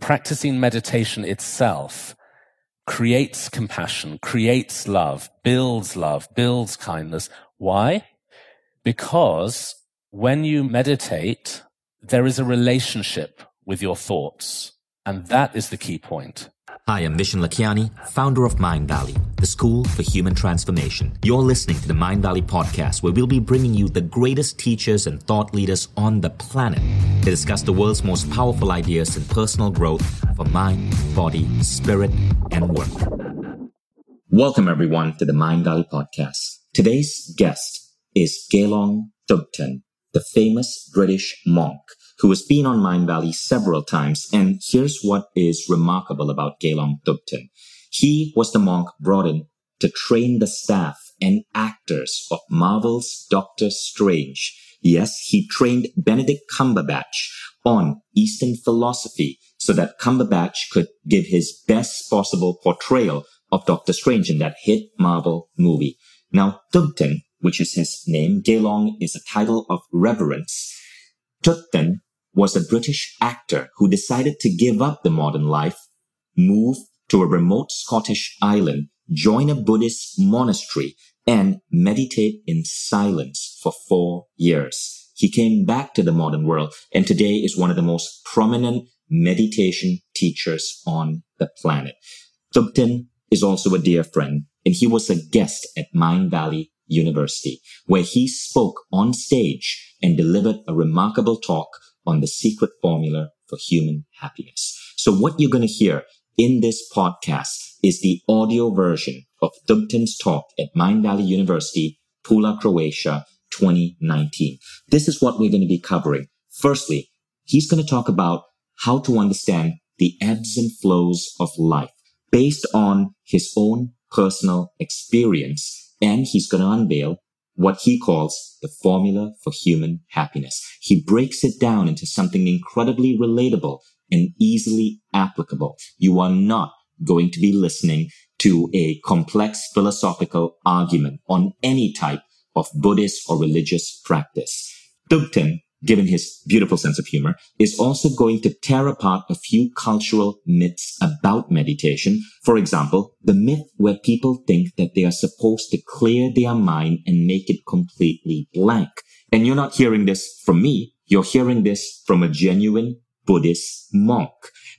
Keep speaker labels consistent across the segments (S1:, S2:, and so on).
S1: practicing meditation itself creates compassion, creates love, builds love, builds kindness. Why? Because when you meditate, there is a relationship with your thoughts. And that is the key point.
S2: Hi, I'm Vishen Lakhiani, founder of Mindvalley, the school for human transformation. You're listening to the Mindvalley podcast, where we'll be bringing you the greatest teachers and thought leaders on the planet to discuss the world's most powerful ideas in personal growth for mind, body, spirit, and work. Welcome, everyone, to the Mindvalley podcast. Today's guest is Gelong Thubten, the famous British monk who has been on Mindvalley several times. And here's what is remarkable about Gelong Thubten. He was the monk brought in to train the staff and actors of Marvel's Doctor Strange. Yes, he trained Benedict Cumberbatch on Eastern philosophy so that Cumberbatch could give his best possible portrayal of Doctor Strange in that hit Marvel movie. Now, Thubten, which is his name, Gelong is a title of reverence. Thubten was a British actor who decided to give up the modern life, move to a remote Scottish island, join a Buddhist monastery, and meditate in silence for four years. He came back to the modern world and today is one of the most prominent meditation teachers on the planet. Thubten is also a dear friend and he was a guest at Mindvalley University where he spoke on stage and delivered a remarkable talk on the secret formula for human happiness. So what you're going to hear in this podcast is the audio version of Thubten's talk at Mindvalley University, Pula, Croatia, 2019. This is what we're going to be covering. Firstly, he's going to talk about how to understand the ebbs and flows of life based on his own personal experience. And he's going to unveil what he calls the formula for human happiness. He breaks it down into something incredibly relatable and easily applicable. You are not going to be listening to a complex philosophical argument on any type of Buddhist or religious practice. Thubten given his beautiful sense of humor, is also going to tear apart a few cultural myths about meditation. For example, the myth where people think that they are supposed to clear their mind and make it completely blank. And you're not hearing this from me. You're hearing this from a genuine Buddhist monk.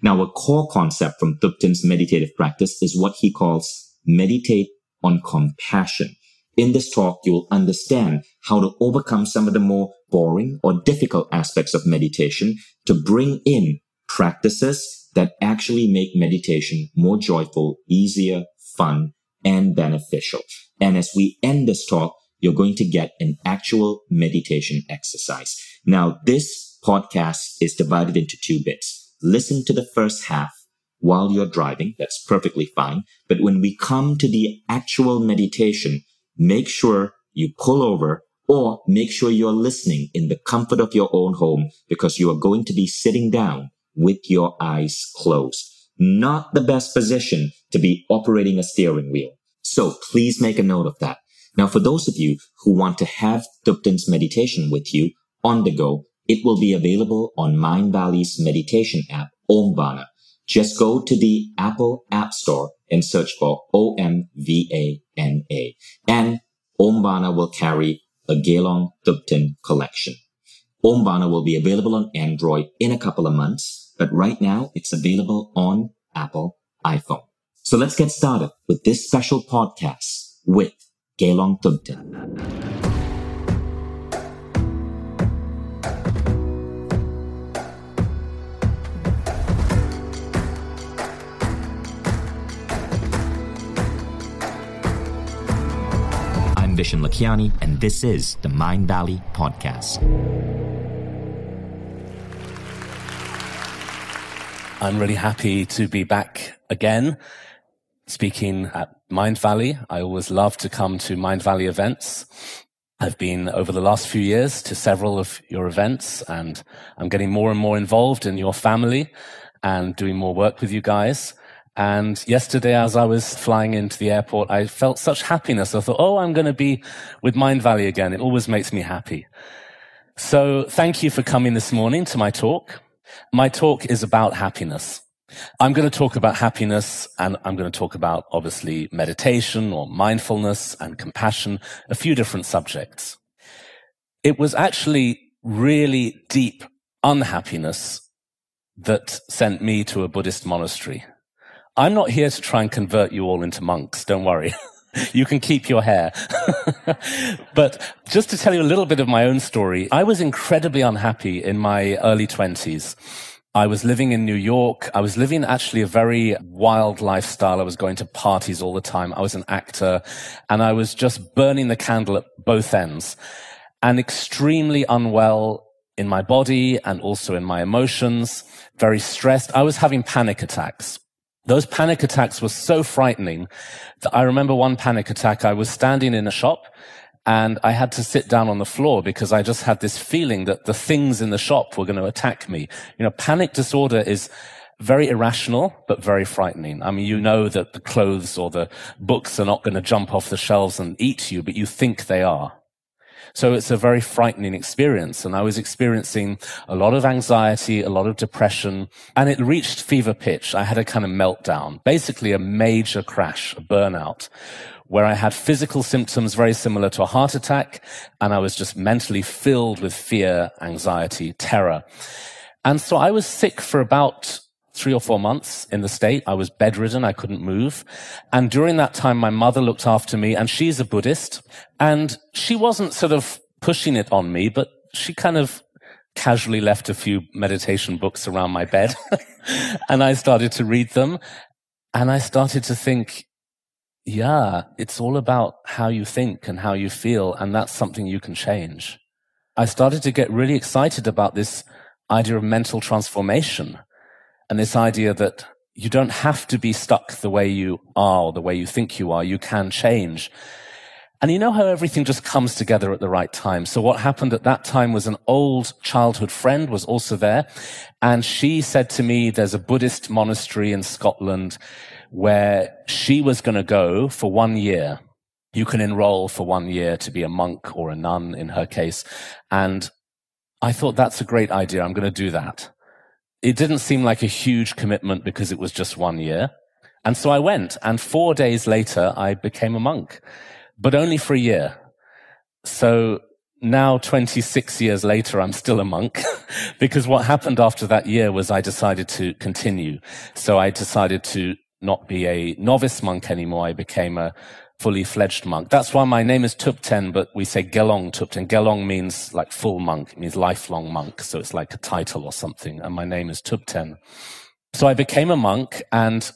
S2: Now, a core concept from Thubten's meditative practice is what he calls meditate on compassion. In this talk, you'll understand how to overcome some of the more boring or difficult aspects of meditation to bring in practices that actually make meditation more joyful, easier, fun, and beneficial. And as we end this talk, you're going to get an actual meditation exercise. Now, this podcast is divided into two bits. Listen to the first half while you're driving. That's perfectly fine. But when we come to the actual meditation, make sure you pull over or make sure you're listening in the comfort of your own home because you are going to be sitting down with your eyes closed. Not the best position to be operating a steering wheel. So please make a note of that. Now, for those of you who want to have Thubten's meditation with you on the go, it will be available on Mindvalley's meditation app, Omvana. Just go to the Apple App Store and search for O-M-V-A-N-A. And Omvana will carry a Gelong Thubten collection. Omvana will be available on Android in a couple of months, but right now it's available on Apple iPhone. So let's get started with this special podcast with Gelong Thubten. Vishen and this is the Mindvalley Podcast.
S1: I'm really happy to be back again speaking at Mindvalley. I always love to come to Mindvalley events. I've been over the last few years to several of your events and I'm getting more and more involved in your family and doing more work with you guys. And yesterday, as I was flying into the airport, I felt such happiness. I thought, oh, I'm going to be with Mindvalley again. It always makes me happy. So thank you for coming this morning to my talk. My talk is about happiness. I'm going to talk about happiness and I'm going to talk about obviously meditation or mindfulness and compassion, a few different subjects. It was actually really deep unhappiness that sent me to a Buddhist monastery. I'm not here to try and convert you all into monks. Don't worry. you can keep your hair. but just to tell you a little bit of my own story, I was incredibly unhappy in my early twenties. I was living in New York. I was living actually a very wild lifestyle. I was going to parties all the time. I was an actor and I was just burning the candle at both ends and extremely unwell in my body and also in my emotions, very stressed. I was having panic attacks. Those panic attacks were so frightening that I remember one panic attack. I was standing in a shop and I had to sit down on the floor because I just had this feeling that the things in the shop were going to attack me. You know, panic disorder is very irrational, but very frightening. I mean, you know that the clothes or the books are not going to jump off the shelves and eat you, but you think they are. So it's a very frightening experience. And I was experiencing a lot of anxiety, a lot of depression, and it reached fever pitch. I had a kind of meltdown, basically a major crash, a burnout, where I had physical symptoms very similar to a heart attack. And I was just mentally filled with fear, anxiety, terror. And so I was sick for about three or four months in the state. I was bedridden. I couldn't move. And during that time, my mother looked after me and she's a Buddhist and she wasn't sort of pushing it on me, but she kind of casually left a few meditation books around my bed and I started to read them and I started to think, yeah, it's all about how you think and how you feel. And that's something you can change. I started to get really excited about this idea of mental transformation and this idea that you don't have to be stuck the way you are or the way you think you are. You can change. And you know how everything just comes together at the right time. So what happened at that time was an old childhood friend was also there. And she said to me, there's a Buddhist monastery in Scotland where she was going to go for one year. You can enroll for one year to be a monk or a nun in her case. And I thought that's a great idea. I'm going to do that it didn't seem like a huge commitment because it was just one year. And so I went and four days later I became a monk, but only for a year. So now 26 years later, I'm still a monk because what happened after that year was I decided to continue. So I decided to not be a novice monk anymore. I became a fully fledged monk. That's why my name is Thubten, but we say Gelong Thubten. Gelong means like full monk. It means lifelong monk. So it's like a title or something. And my name is Thubten. So I became a monk and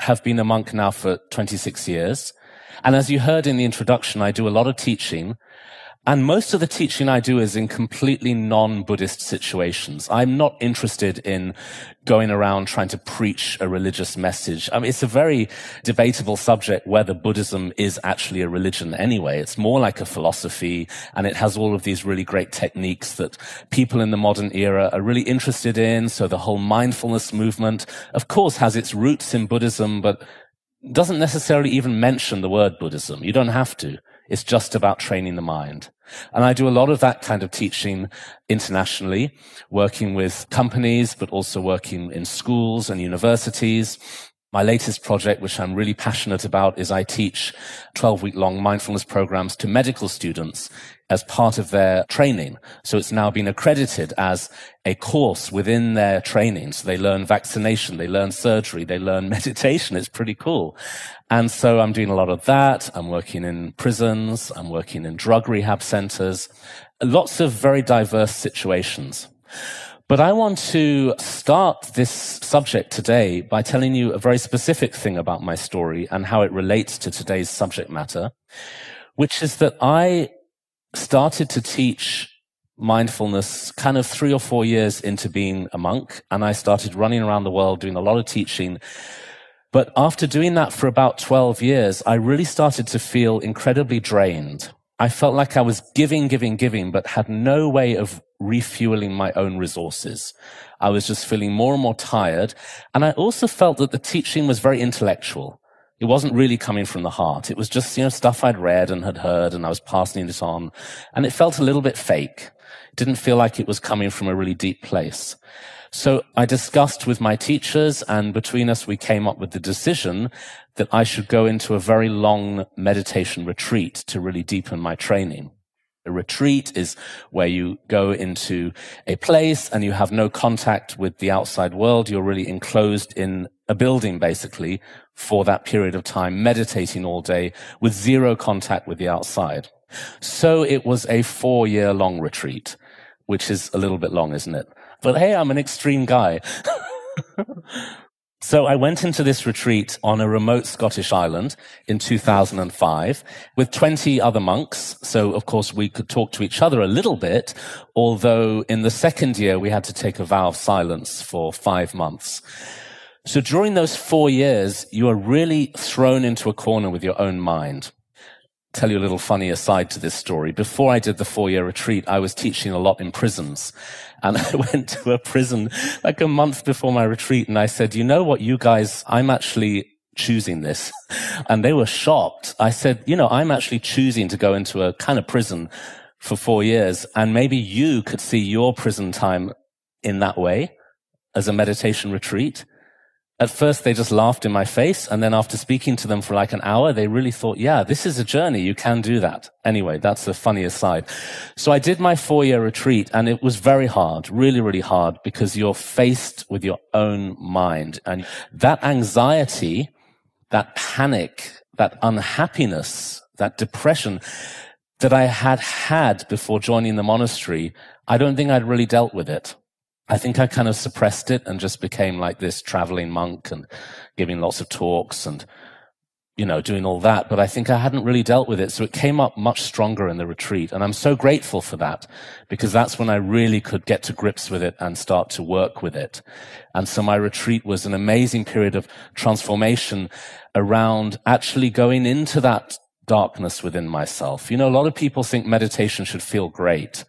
S1: have been a monk now for 26 years. And as you heard in the introduction, I do a lot of teaching. And most of the teaching I do is in completely non-Buddhist situations. I'm not interested in going around trying to preach a religious message. I mean, it's a very debatable subject whether Buddhism is actually a religion anyway. It's more like a philosophy and it has all of these really great techniques that people in the modern era are really interested in. So the whole mindfulness movement, of course, has its roots in Buddhism, but doesn't necessarily even mention the word Buddhism. You don't have to. It's just about training the mind. And I do a lot of that kind of teaching internationally, working with companies, but also working in schools and universities. My latest project, which I'm really passionate about, is I teach 12 week long mindfulness programs to medical students as part of their training. So it's now been accredited as a course within their training. So they learn vaccination, they learn surgery, they learn meditation. It's pretty cool. And so I'm doing a lot of that. I'm working in prisons. I'm working in drug rehab centers. Lots of very diverse situations. But I want to start this subject today by telling you a very specific thing about my story and how it relates to today's subject matter, which is that I started to teach mindfulness kind of three or four years into being a monk. And I started running around the world doing a lot of teaching. But after doing that for about 12 years, I really started to feel incredibly drained. I felt like I was giving, giving, giving, but had no way of refueling my own resources. I was just feeling more and more tired. And I also felt that the teaching was very intellectual. It wasn't really coming from the heart. It was just, you know, stuff I'd read and had heard and I was passing it on. And it felt a little bit fake. It didn't feel like it was coming from a really deep place. So I discussed with my teachers and between us, we came up with the decision that I should go into a very long meditation retreat to really deepen my training. A retreat is where you go into a place and you have no contact with the outside world. You're really enclosed in a building, basically, for that period of time, meditating all day with zero contact with the outside. So it was a four year long retreat, which is a little bit long, isn't it? But hey, I'm an extreme guy. So I went into this retreat on a remote Scottish island in 2005 with 20 other monks. So of course we could talk to each other a little bit, although in the second year we had to take a vow of silence for five months. So during those four years, you are really thrown into a corner with your own mind tell you a little funny aside to this story. Before I did the four year retreat, I was teaching a lot in prisons. And I went to a prison like a month before my retreat and I said, you know what, you guys, I'm actually choosing this. And they were shocked. I said, you know, I'm actually choosing to go into a kind of prison for four years. And maybe you could see your prison time in that way as a meditation retreat. At first, they just laughed in my face. And then after speaking to them for like an hour, they really thought, yeah, this is a journey. You can do that. Anyway, that's the funny aside. So I did my four year retreat and it was very hard, really, really hard because you're faced with your own mind and that anxiety, that panic, that unhappiness, that depression that I had had before joining the monastery, I don't think I'd really dealt with it. I think I kind of suppressed it and just became like this traveling monk and giving lots of talks and, you know, doing all that. But I think I hadn't really dealt with it. So it came up much stronger in the retreat. And I'm so grateful for that because that's when I really could get to grips with it and start to work with it. And so my retreat was an amazing period of transformation around actually going into that darkness within myself. You know, a lot of people think meditation should feel great.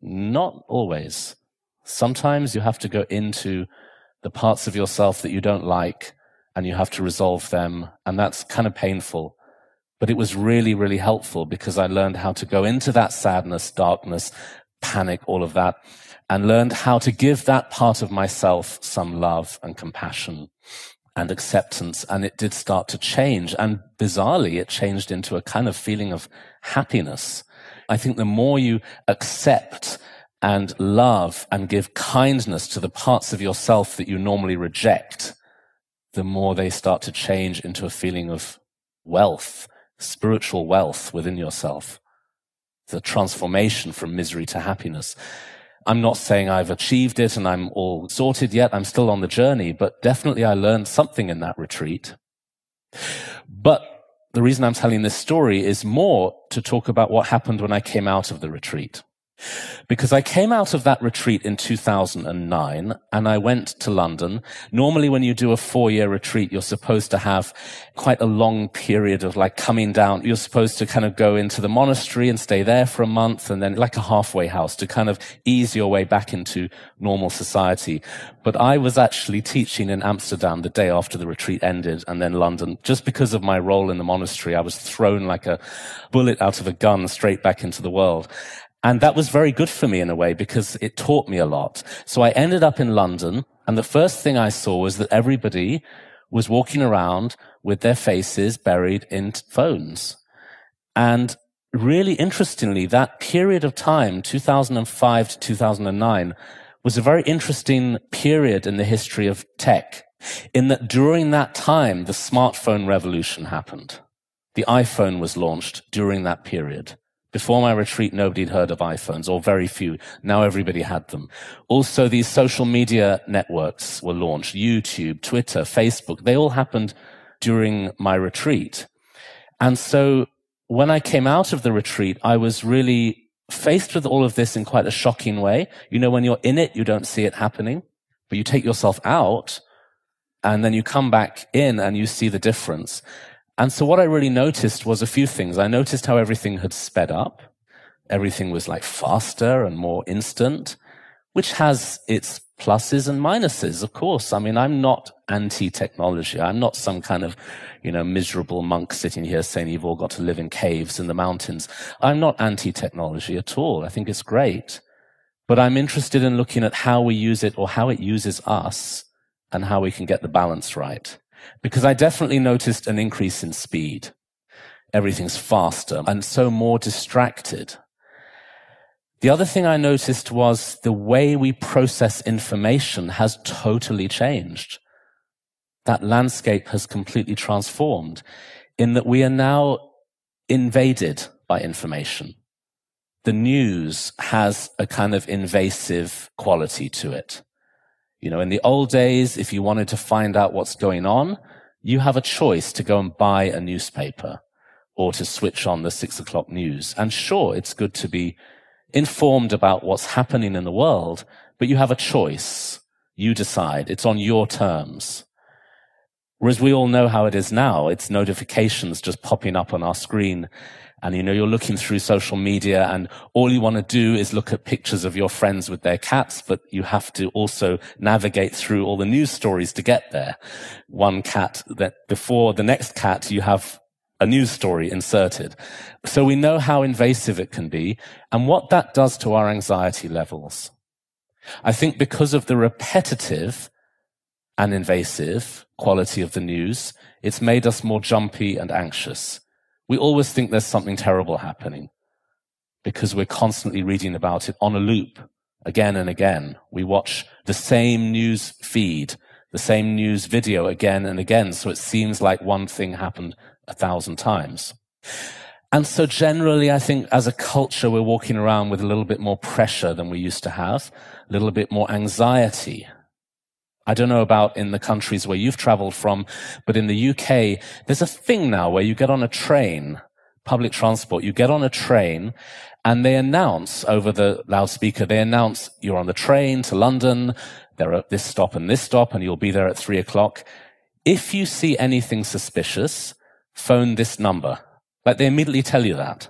S1: Not always. Sometimes you have to go into the parts of yourself that you don't like and you have to resolve them. And that's kind of painful. But it was really, really helpful because I learned how to go into that sadness, darkness, panic, all of that, and learned how to give that part of myself some love and compassion and acceptance. And it did start to change. And bizarrely, it changed into a kind of feeling of happiness. I think the more you accept and love and give kindness to the parts of yourself that you normally reject, the more they start to change into a feeling of wealth, spiritual wealth within yourself. The transformation from misery to happiness. I'm not saying I've achieved it and I'm all sorted yet. I'm still on the journey, but definitely I learned something in that retreat. But the reason I'm telling this story is more to talk about what happened when I came out of the retreat. Because I came out of that retreat in 2009 and I went to London. Normally when you do a four year retreat, you're supposed to have quite a long period of like coming down. You're supposed to kind of go into the monastery and stay there for a month and then like a halfway house to kind of ease your way back into normal society. But I was actually teaching in Amsterdam the day after the retreat ended and then London. Just because of my role in the monastery, I was thrown like a bullet out of a gun straight back into the world. And that was very good for me in a way because it taught me a lot. So I ended up in London and the first thing I saw was that everybody was walking around with their faces buried in phones. And really interestingly, that period of time, 2005 to 2009, was a very interesting period in the history of tech in that during that time, the smartphone revolution happened. The iPhone was launched during that period. Before my retreat, nobody had heard of iPhones, or very few. Now everybody had them. Also, these social media networks were launched. YouTube, Twitter, Facebook. They all happened during my retreat. And so when I came out of the retreat, I was really faced with all of this in quite a shocking way. You know, when you're in it, you don't see it happening, but you take yourself out and then you come back in and you see the difference. And so what I really noticed was a few things. I noticed how everything had sped up. Everything was like faster and more instant, which has its pluses and minuses, of course. I mean, I'm not anti-technology. I'm not some kind of, you know, miserable monk sitting here saying you've all got to live in caves in the mountains. I'm not anti-technology at all. I think it's great. but I'm interested in looking at how we use it or how it uses us and how we can get the balance right. Because I definitely noticed an increase in speed. Everything's faster and so more distracted. The other thing I noticed was the way we process information has totally changed. That landscape has completely transformed in that we are now invaded by information. The news has a kind of invasive quality to it. You know, in the old days, if you wanted to find out what's going on, you have a choice to go and buy a newspaper or to switch on the six o'clock news. And sure, it's good to be informed about what's happening in the world, but you have a choice. You decide. It's on your terms. Whereas we all know how it is now. It's notifications just popping up on our screen. And you know, you're looking through social media and all you want to do is look at pictures of your friends with their cats, but you have to also navigate through all the news stories to get there. One cat that before the next cat, you have a news story inserted. So we know how invasive it can be and what that does to our anxiety levels. I think because of the repetitive and invasive quality of the news, it's made us more jumpy and anxious. We always think there's something terrible happening because we're constantly reading about it on a loop again and again. We watch the same news feed, the same news video again and again. So it seems like one thing happened a thousand times. And so generally, I think as a culture, we're walking around with a little bit more pressure than we used to have, a little bit more anxiety. I don't know about in the countries where you've traveled from, but in the UK, there's a thing now where you get on a train, public transport, you get on a train and they announce over the loudspeaker, they announce you're on the train to London, they're at this stop and this stop and you'll be there at three o'clock. If you see anything suspicious, phone this number. Like they immediately tell you that.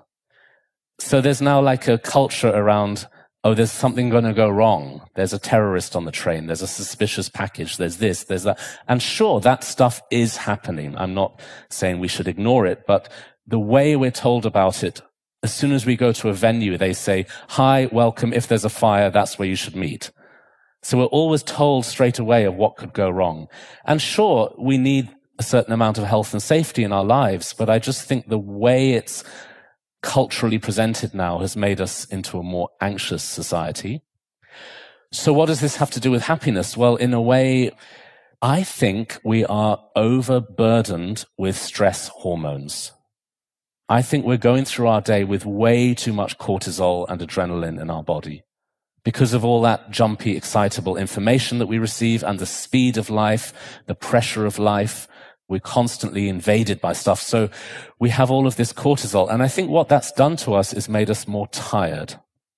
S1: So there's now like a culture around, oh, there's something going to go wrong. There's a terrorist on the train. There's a suspicious package. There's this, there's that. And sure, that stuff is happening. I'm not saying we should ignore it, but the way we're told about it, as soon as we go to a venue, they say, hi, welcome. If there's a fire, that's where you should meet. So we're always told straight away of what could go wrong. And sure, we need a certain amount of health and safety in our lives, but I just think the way it's culturally presented now has made us into a more anxious society. So what does this have to do with happiness? Well, in a way, I think we are overburdened with stress hormones. I think we're going through our day with way too much cortisol and adrenaline in our body because of all that jumpy, excitable information that we receive and the speed of life, the pressure of life. We're constantly invaded by stuff. So we have all of this cortisol. And I think what that's done to us is made us more tired.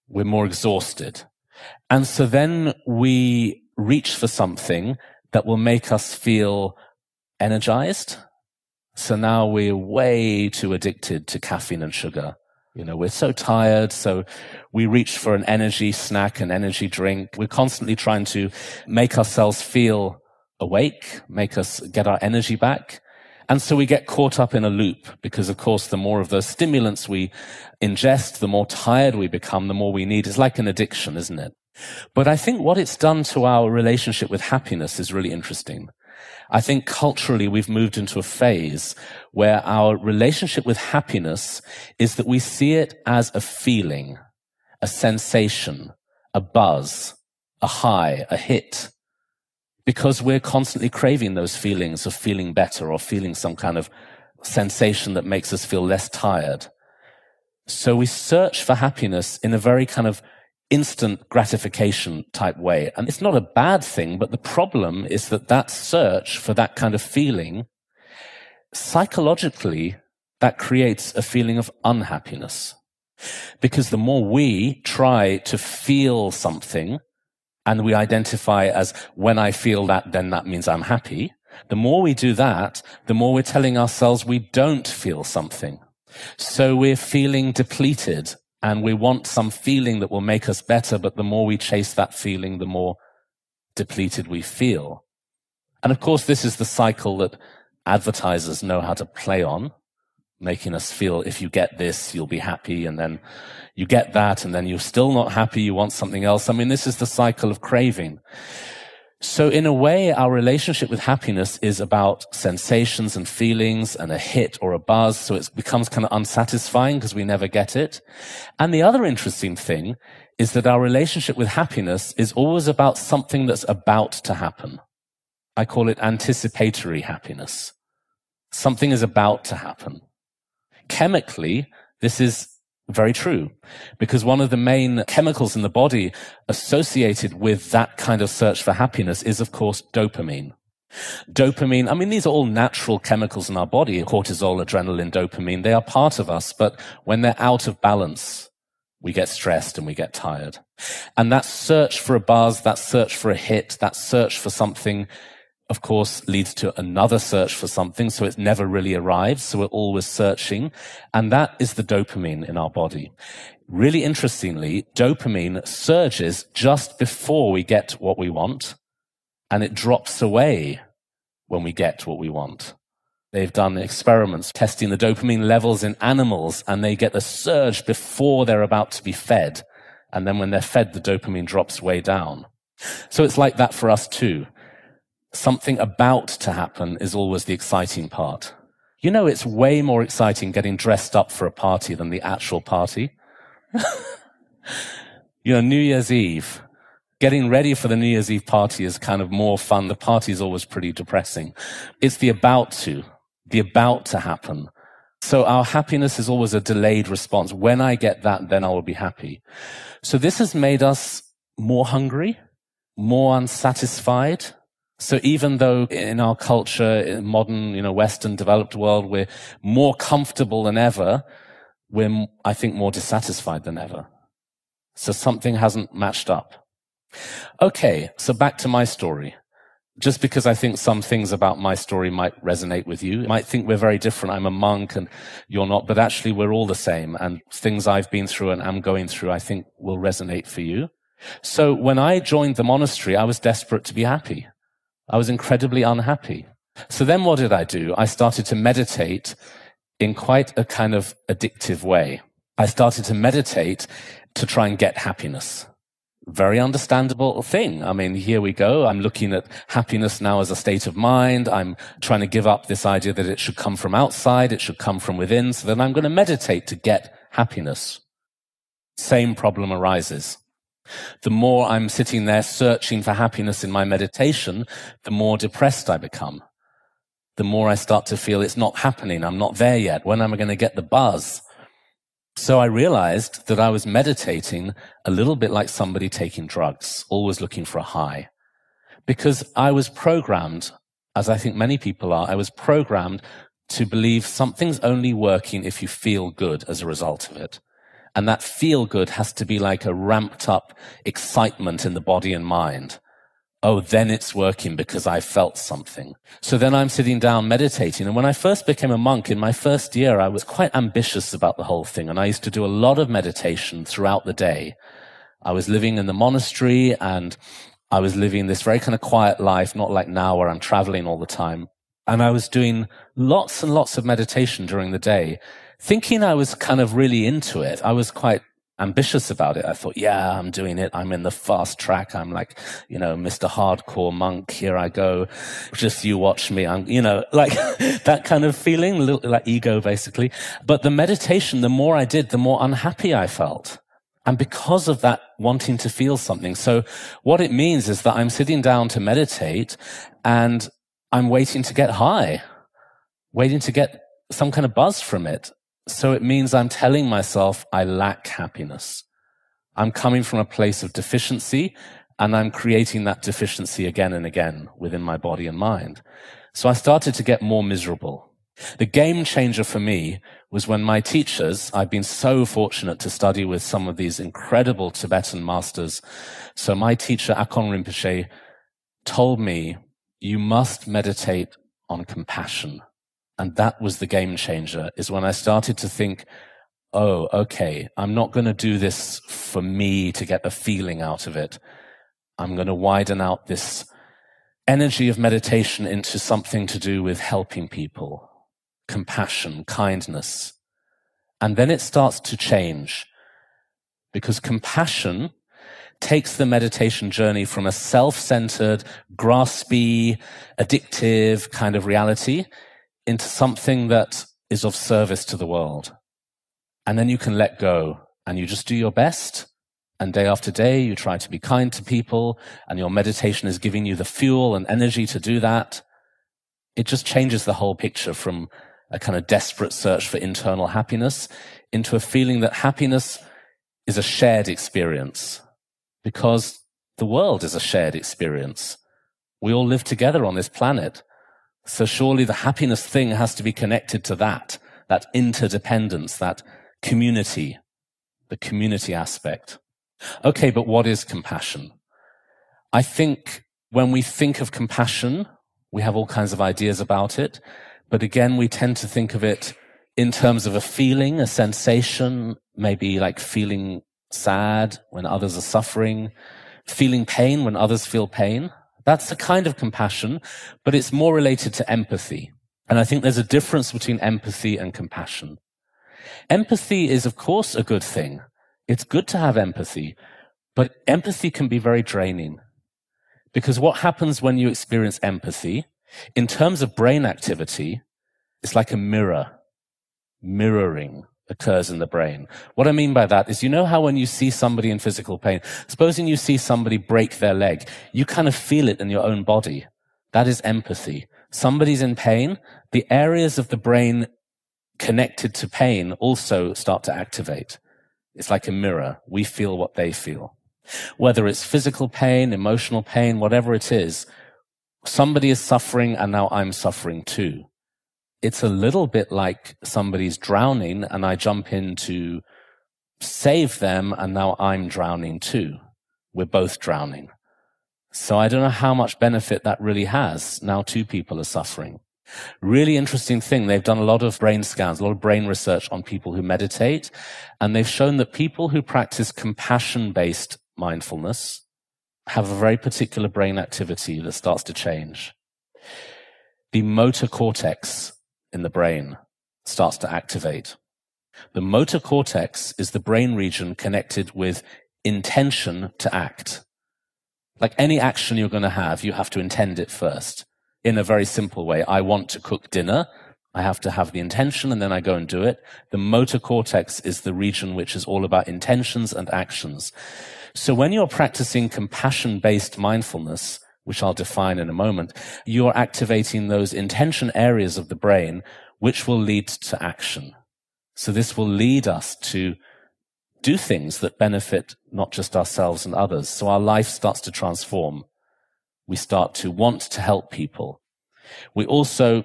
S1: We're more exhausted. And so then we reach for something that will make us feel energized. So now we're way too addicted to caffeine and sugar. You know, we're so tired. So we reach for an energy snack, an energy drink. We're constantly trying to make ourselves feel awake, make us get our energy back. And so we get caught up in a loop because, of course, the more of those stimulants we ingest, the more tired we become, the more we need. It's like an addiction, isn't it? But I think what it's done to our relationship with happiness is really interesting. I think culturally we've moved into a phase where our relationship with happiness is that we see it as a feeling, a sensation, a buzz, a high, a hit because we're constantly craving those feelings of feeling better or feeling some kind of sensation that makes us feel less tired. So we search for happiness in a very kind of instant gratification type way. And it's not a bad thing, but the problem is that that search for that kind of feeling, psychologically, that creates a feeling of unhappiness. Because the more we try to feel something, and we identify as when I feel that, then that means I'm happy. The more we do that, the more we're telling ourselves we don't feel something. So we're feeling depleted and we want some feeling that will make us better. But the more we chase that feeling, the more depleted we feel. And of course, this is the cycle that advertisers know how to play on. Making us feel if you get this, you'll be happy. And then you get that and then you're still not happy. You want something else. I mean, this is the cycle of craving. So in a way, our relationship with happiness is about sensations and feelings and a hit or a buzz. So it becomes kind of unsatisfying because we never get it. And the other interesting thing is that our relationship with happiness is always about something that's about to happen. I call it anticipatory happiness. Something is about to happen. Chemically, this is very true. Because one of the main chemicals in the body associated with that kind of search for happiness is, of course, dopamine. Dopamine, I mean, these are all natural chemicals in our body. Cortisol, adrenaline, dopamine, they are part of us. But when they're out of balance, we get stressed and we get tired. And that search for a buzz, that search for a hit, that search for something of course, leads to another search for something. So it never really arrives. So we're always searching. And that is the dopamine in our body. Really interestingly, dopamine surges just before we get what we want and it drops away when we get what we want. They've done experiments testing the dopamine levels in animals and they get a surge before they're about to be fed. And then when they're fed, the dopamine drops way down. So it's like that for us too something about to happen is always the exciting part. You know, it's way more exciting getting dressed up for a party than the actual party. you know, New Year's Eve, getting ready for the New Year's Eve party is kind of more fun. The party is always pretty depressing. It's the about to, the about to happen. So our happiness is always a delayed response. When I get that, then I will be happy. So this has made us more hungry, more unsatisfied, so even though in our culture, in modern, you know, Western developed world, we're more comfortable than ever, we're, I think, more dissatisfied than ever. So something hasn't matched up. Okay. So back to my story. Just because I think some things about my story might resonate with you, you might think we're very different. I'm a monk and you're not, but actually we're all the same. And things I've been through and am going through, I think will resonate for you. So when I joined the monastery, I was desperate to be happy. I was incredibly unhappy. So then what did I do? I started to meditate in quite a kind of addictive way. I started to meditate to try and get happiness. Very understandable thing. I mean, here we go. I'm looking at happiness now as a state of mind. I'm trying to give up this idea that it should come from outside. It should come from within. So then I'm going to meditate to get happiness. Same problem arises. The more I'm sitting there searching for happiness in my meditation, the more depressed I become. The more I start to feel it's not happening. I'm not there yet. When am I going to get the buzz? So I realized that I was meditating a little bit like somebody taking drugs, always looking for a high. Because I was programmed, as I think many people are, I was programmed to believe something's only working if you feel good as a result of it. And that feel good has to be like a ramped up excitement in the body and mind. Oh, then it's working because I felt something. So then I'm sitting down meditating. And when I first became a monk in my first year, I was quite ambitious about the whole thing. And I used to do a lot of meditation throughout the day. I was living in the monastery and I was living this very kind of quiet life, not like now where I'm traveling all the time. And I was doing lots and lots of meditation during the day thinking I was kind of really into it. I was quite ambitious about it. I thought, yeah, I'm doing it. I'm in the fast track. I'm like, you know, Mr. Hardcore monk. Here I go. Just you watch me. I'm, you know, like that kind of feeling, like ego basically. But the meditation, the more I did, the more unhappy I felt. And because of that wanting to feel something. So what it means is that I'm sitting down to meditate and I'm waiting to get high, waiting to get some kind of buzz from it. So it means I'm telling myself I lack happiness. I'm coming from a place of deficiency and I'm creating that deficiency again and again within my body and mind. So I started to get more miserable. The game changer for me was when my teachers, I've been so fortunate to study with some of these incredible Tibetan masters. So my teacher, Akong Rinpoche, told me, you must meditate on compassion. And that was the game changer is when I started to think, oh, okay, I'm not going to do this for me to get a feeling out of it. I'm going to widen out this energy of meditation into something to do with helping people, compassion, kindness. And then it starts to change because compassion takes the meditation journey from a self-centered, graspy, addictive kind of reality into something that is of service to the world. And then you can let go and you just do your best. And day after day, you try to be kind to people and your meditation is giving you the fuel and energy to do that. It just changes the whole picture from a kind of desperate search for internal happiness into a feeling that happiness is a shared experience because the world is a shared experience. We all live together on this planet. So surely the happiness thing has to be connected to that, that interdependence, that community, the community aspect. Okay, but what is compassion? I think when we think of compassion, we have all kinds of ideas about it. But again, we tend to think of it in terms of a feeling, a sensation, maybe like feeling sad when others are suffering, feeling pain when others feel pain. That's a kind of compassion, but it's more related to empathy. And I think there's a difference between empathy and compassion. Empathy is, of course, a good thing. It's good to have empathy, but empathy can be very draining. Because what happens when you experience empathy, in terms of brain activity, it's like a mirror, mirroring occurs in the brain. What I mean by that is, you know how when you see somebody in physical pain, supposing you see somebody break their leg, you kind of feel it in your own body. That is empathy. Somebody's in pain, the areas of the brain connected to pain also start to activate. It's like a mirror. We feel what they feel. Whether it's physical pain, emotional pain, whatever it is, somebody is suffering and now I'm suffering too it's a little bit like somebody's drowning and I jump in to save them and now I'm drowning too. We're both drowning. So I don't know how much benefit that really has. Now two people are suffering. Really interesting thing. They've done a lot of brain scans, a lot of brain research on people who meditate. And they've shown that people who practice compassion based mindfulness have a very particular brain activity that starts to change. The motor cortex in the brain starts to activate. The motor cortex is the brain region connected with intention to act. Like any action you're going to have, you have to intend it first in a very simple way. I want to cook dinner. I have to have the intention and then I go and do it. The motor cortex is the region which is all about intentions and actions. So when you're practicing compassion based mindfulness, which I'll define in a moment, you're activating those intention areas of the brain, which will lead to action. So this will lead us to do things that benefit not just ourselves and others. So our life starts to transform. We start to want to help people. We also,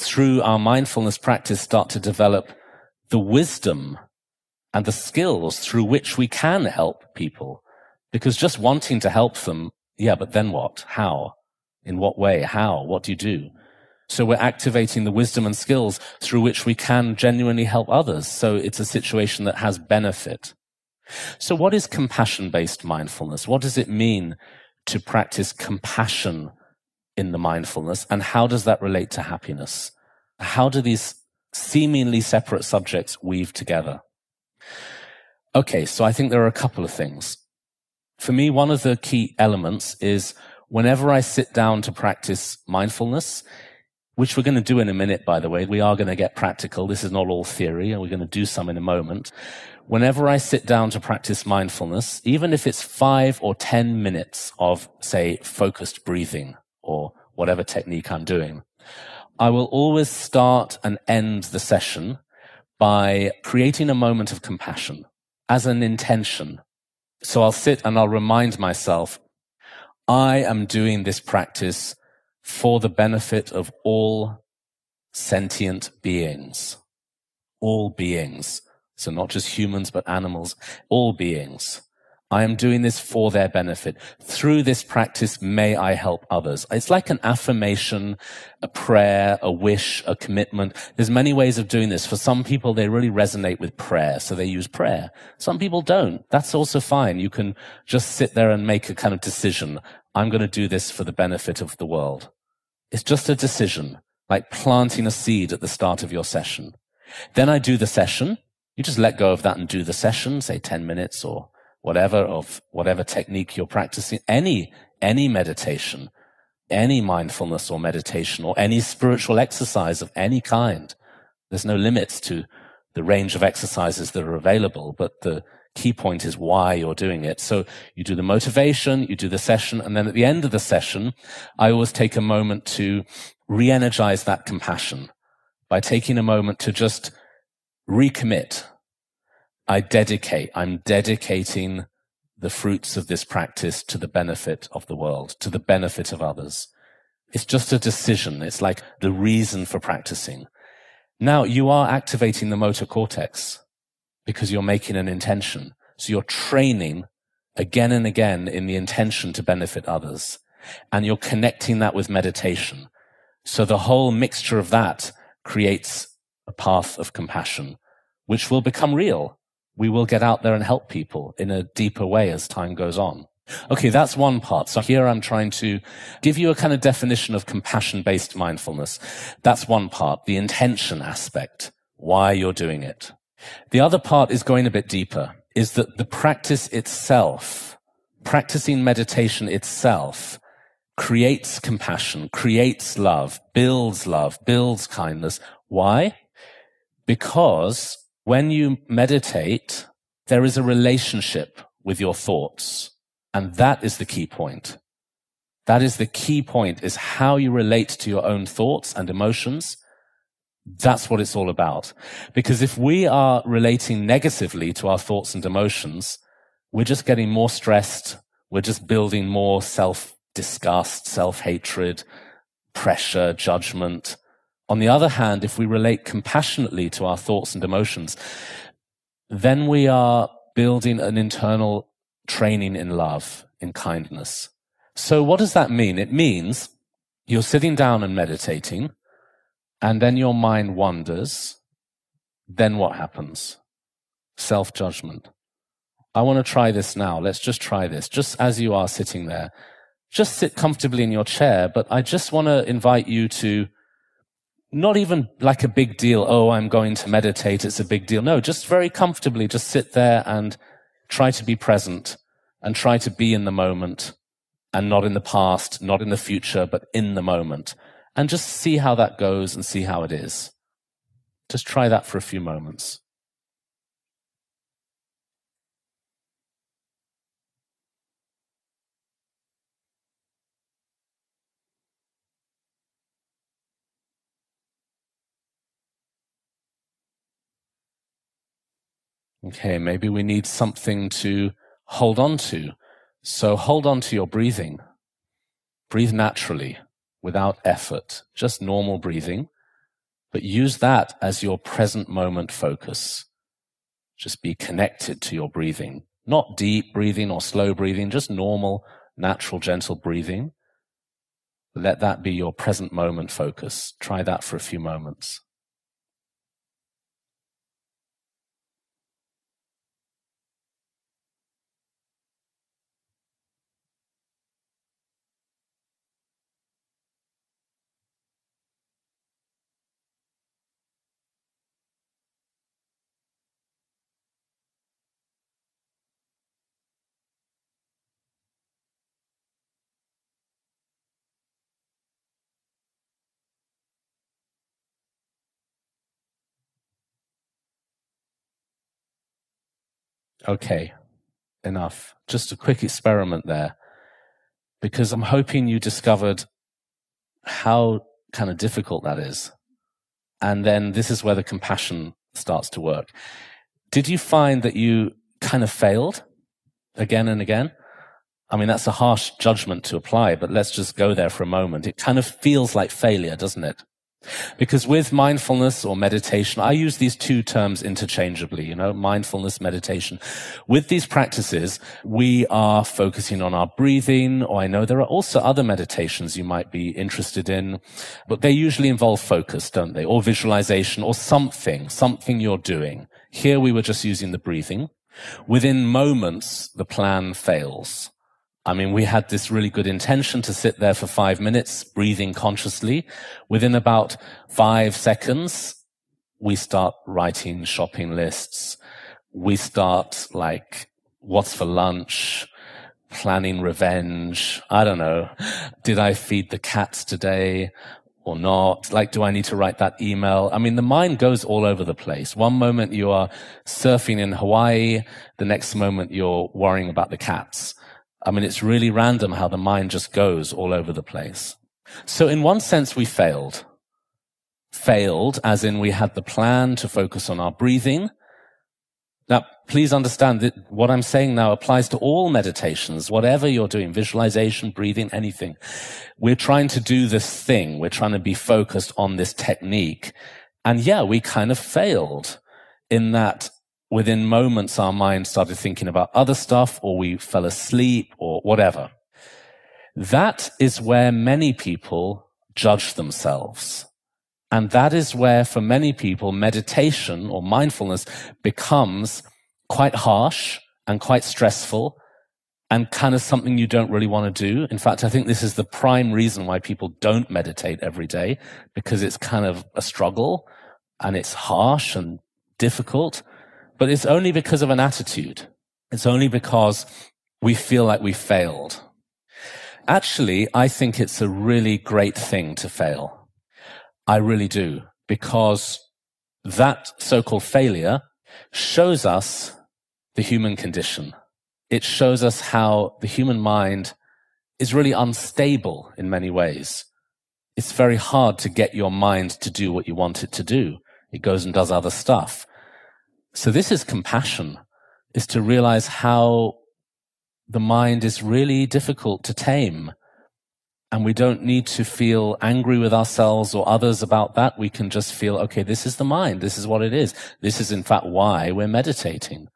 S1: through our mindfulness practice, start to develop the wisdom and the skills through which we can help people. Because just wanting to help them yeah, but then what? How? In what way? How? What do you do? So we're activating the wisdom and skills through which we can genuinely help others. So it's a situation that has benefit. So what is compassion based mindfulness? What does it mean to practice compassion in the mindfulness? And how does that relate to happiness? How do these seemingly separate subjects weave together? Okay. So I think there are a couple of things for me, one of the key elements is whenever I sit down to practice mindfulness, which we're going to do in a minute, by the way, we are going to get practical. This is not all theory and we're going to do some in a moment. Whenever I sit down to practice mindfulness, even if it's five or 10 minutes of, say, focused breathing or whatever technique I'm doing, I will always start and end the session by creating a moment of compassion as an intention so I'll sit and I'll remind myself, I am doing this practice for the benefit of all sentient beings. All beings. So not just humans, but animals, all beings. I am doing this for their benefit. Through this practice, may I help others. It's like an affirmation, a prayer, a wish, a commitment. There's many ways of doing this. For some people, they really resonate with prayer, so they use prayer. Some people don't. That's also fine. You can just sit there and make a kind of decision. I'm going to do this for the benefit of the world. It's just a decision. like planting a seed at the start of your session. Then I do the session. You just let go of that and do the session, say 10 minutes or whatever of whatever technique you're practicing. Any, any meditation, any mindfulness or meditation or any spiritual exercise of any kind. There's no limits to the range of exercises that are available, but the key point is why you're doing it. So you do the motivation, you do the session, and then at the end of the session, I always take a moment to re-energize that compassion by taking a moment to just recommit. I dedicate, I'm dedicating the fruits of this practice to the benefit of the world, to the benefit of others. It's just a decision. It's like the reason for practicing. Now you are activating the motor cortex because you're making an intention. So you're training again and again in the intention to benefit others. And you're connecting that with meditation. So the whole mixture of that creates a path of compassion, which will become real. We will get out there and help people in a deeper way as time goes on. Okay, that's one part. So here I'm trying to give you a kind of definition of compassion based mindfulness. That's one part, the intention aspect, why you're doing it. The other part is going a bit deeper, is that the practice itself, practicing meditation itself, creates compassion, creates love, builds love, builds kindness. Why? Because when you meditate, there is a relationship with your thoughts. And that is the key point. That is the key point is how you relate to your own thoughts and emotions. That's what it's all about. Because if we are relating negatively to our thoughts and emotions, we're just getting more stressed. We're just building more self disgust, self-hatred, pressure, judgment. On the other hand, if we relate compassionately to our thoughts and emotions, then we are building an internal training in love, in kindness. So what does that mean? It means you're sitting down and meditating, and then your mind wanders. Then what happens? Self-judgment. I want to try this now. Let's just try this. Just as you are sitting there, just sit comfortably in your chair, but I just want to invite you to not even like a big deal. Oh, I'm going to meditate. It's a big deal. No, just very comfortably, just sit there and try to be present and try to be in the moment and not in the past, not in the future, but in the moment and just see how that goes and see how it is. Just try that for a few moments. Okay, maybe we need something to hold on to. So hold on to your breathing. Breathe naturally, without effort, just normal breathing, but use that as your present moment focus. Just be connected to your breathing, not deep breathing or slow breathing, just normal, natural, gentle breathing. Let that be your present moment focus. Try that for a few moments. Okay, enough. Just a quick experiment there. Because I'm hoping you discovered how kind of difficult that is. And then this is where the compassion starts to work. Did you find that you kind of failed again and again? I mean, that's a harsh judgment to apply, but let's just go there for a moment. It kind of feels like failure, doesn't it? Because with mindfulness or meditation, I use these two terms interchangeably, you know, mindfulness, meditation. With these practices, we are focusing on our breathing, or I know there are also other meditations you might be interested in, but they usually involve focus, don't they? Or visualization or something, something you're doing. Here we were just using the breathing. Within moments, the plan fails I mean, we had this really good intention to sit there for five minutes, breathing consciously. Within about five seconds, we start writing shopping lists. We start like, what's for lunch? Planning revenge. I don't know. Did I feed the cats today? or not? Like, do I need to write that email? I mean, the mind goes all over the place. One moment you are surfing in Hawaii. The next moment you're worrying about the cats. I mean, it's really random how the mind just goes all over the place. So in one sense, we failed. Failed as in we had the plan to focus on our breathing. Now, please understand that what I'm saying now applies to all meditations, whatever you're doing, visualization, breathing, anything. We're trying to do this thing. We're trying to be focused on this technique. And yeah, we kind of failed in that within moments, our mind started thinking about other stuff or we fell asleep or whatever. That is where many people judge themselves. And that is where for many people, meditation or mindfulness becomes quite harsh and quite stressful and kind of something you don't really want to do. In fact, I think this is the prime reason why people don't meditate every day because it's kind of a struggle and it's harsh and difficult but it's only because of an attitude. It's only because we feel like we failed. Actually, I think it's a really great thing to fail. I really do, because that so-called failure shows us the human condition. It shows us how the human mind is really unstable in many ways. It's very hard to get your mind to do what you want it to do. It goes and does other stuff. So this is compassion, is to realize how the mind is really difficult to tame. And we don't need to feel angry with ourselves or others about that. We can just feel, okay, this is the mind. This is what it is. This is in fact why we're meditating.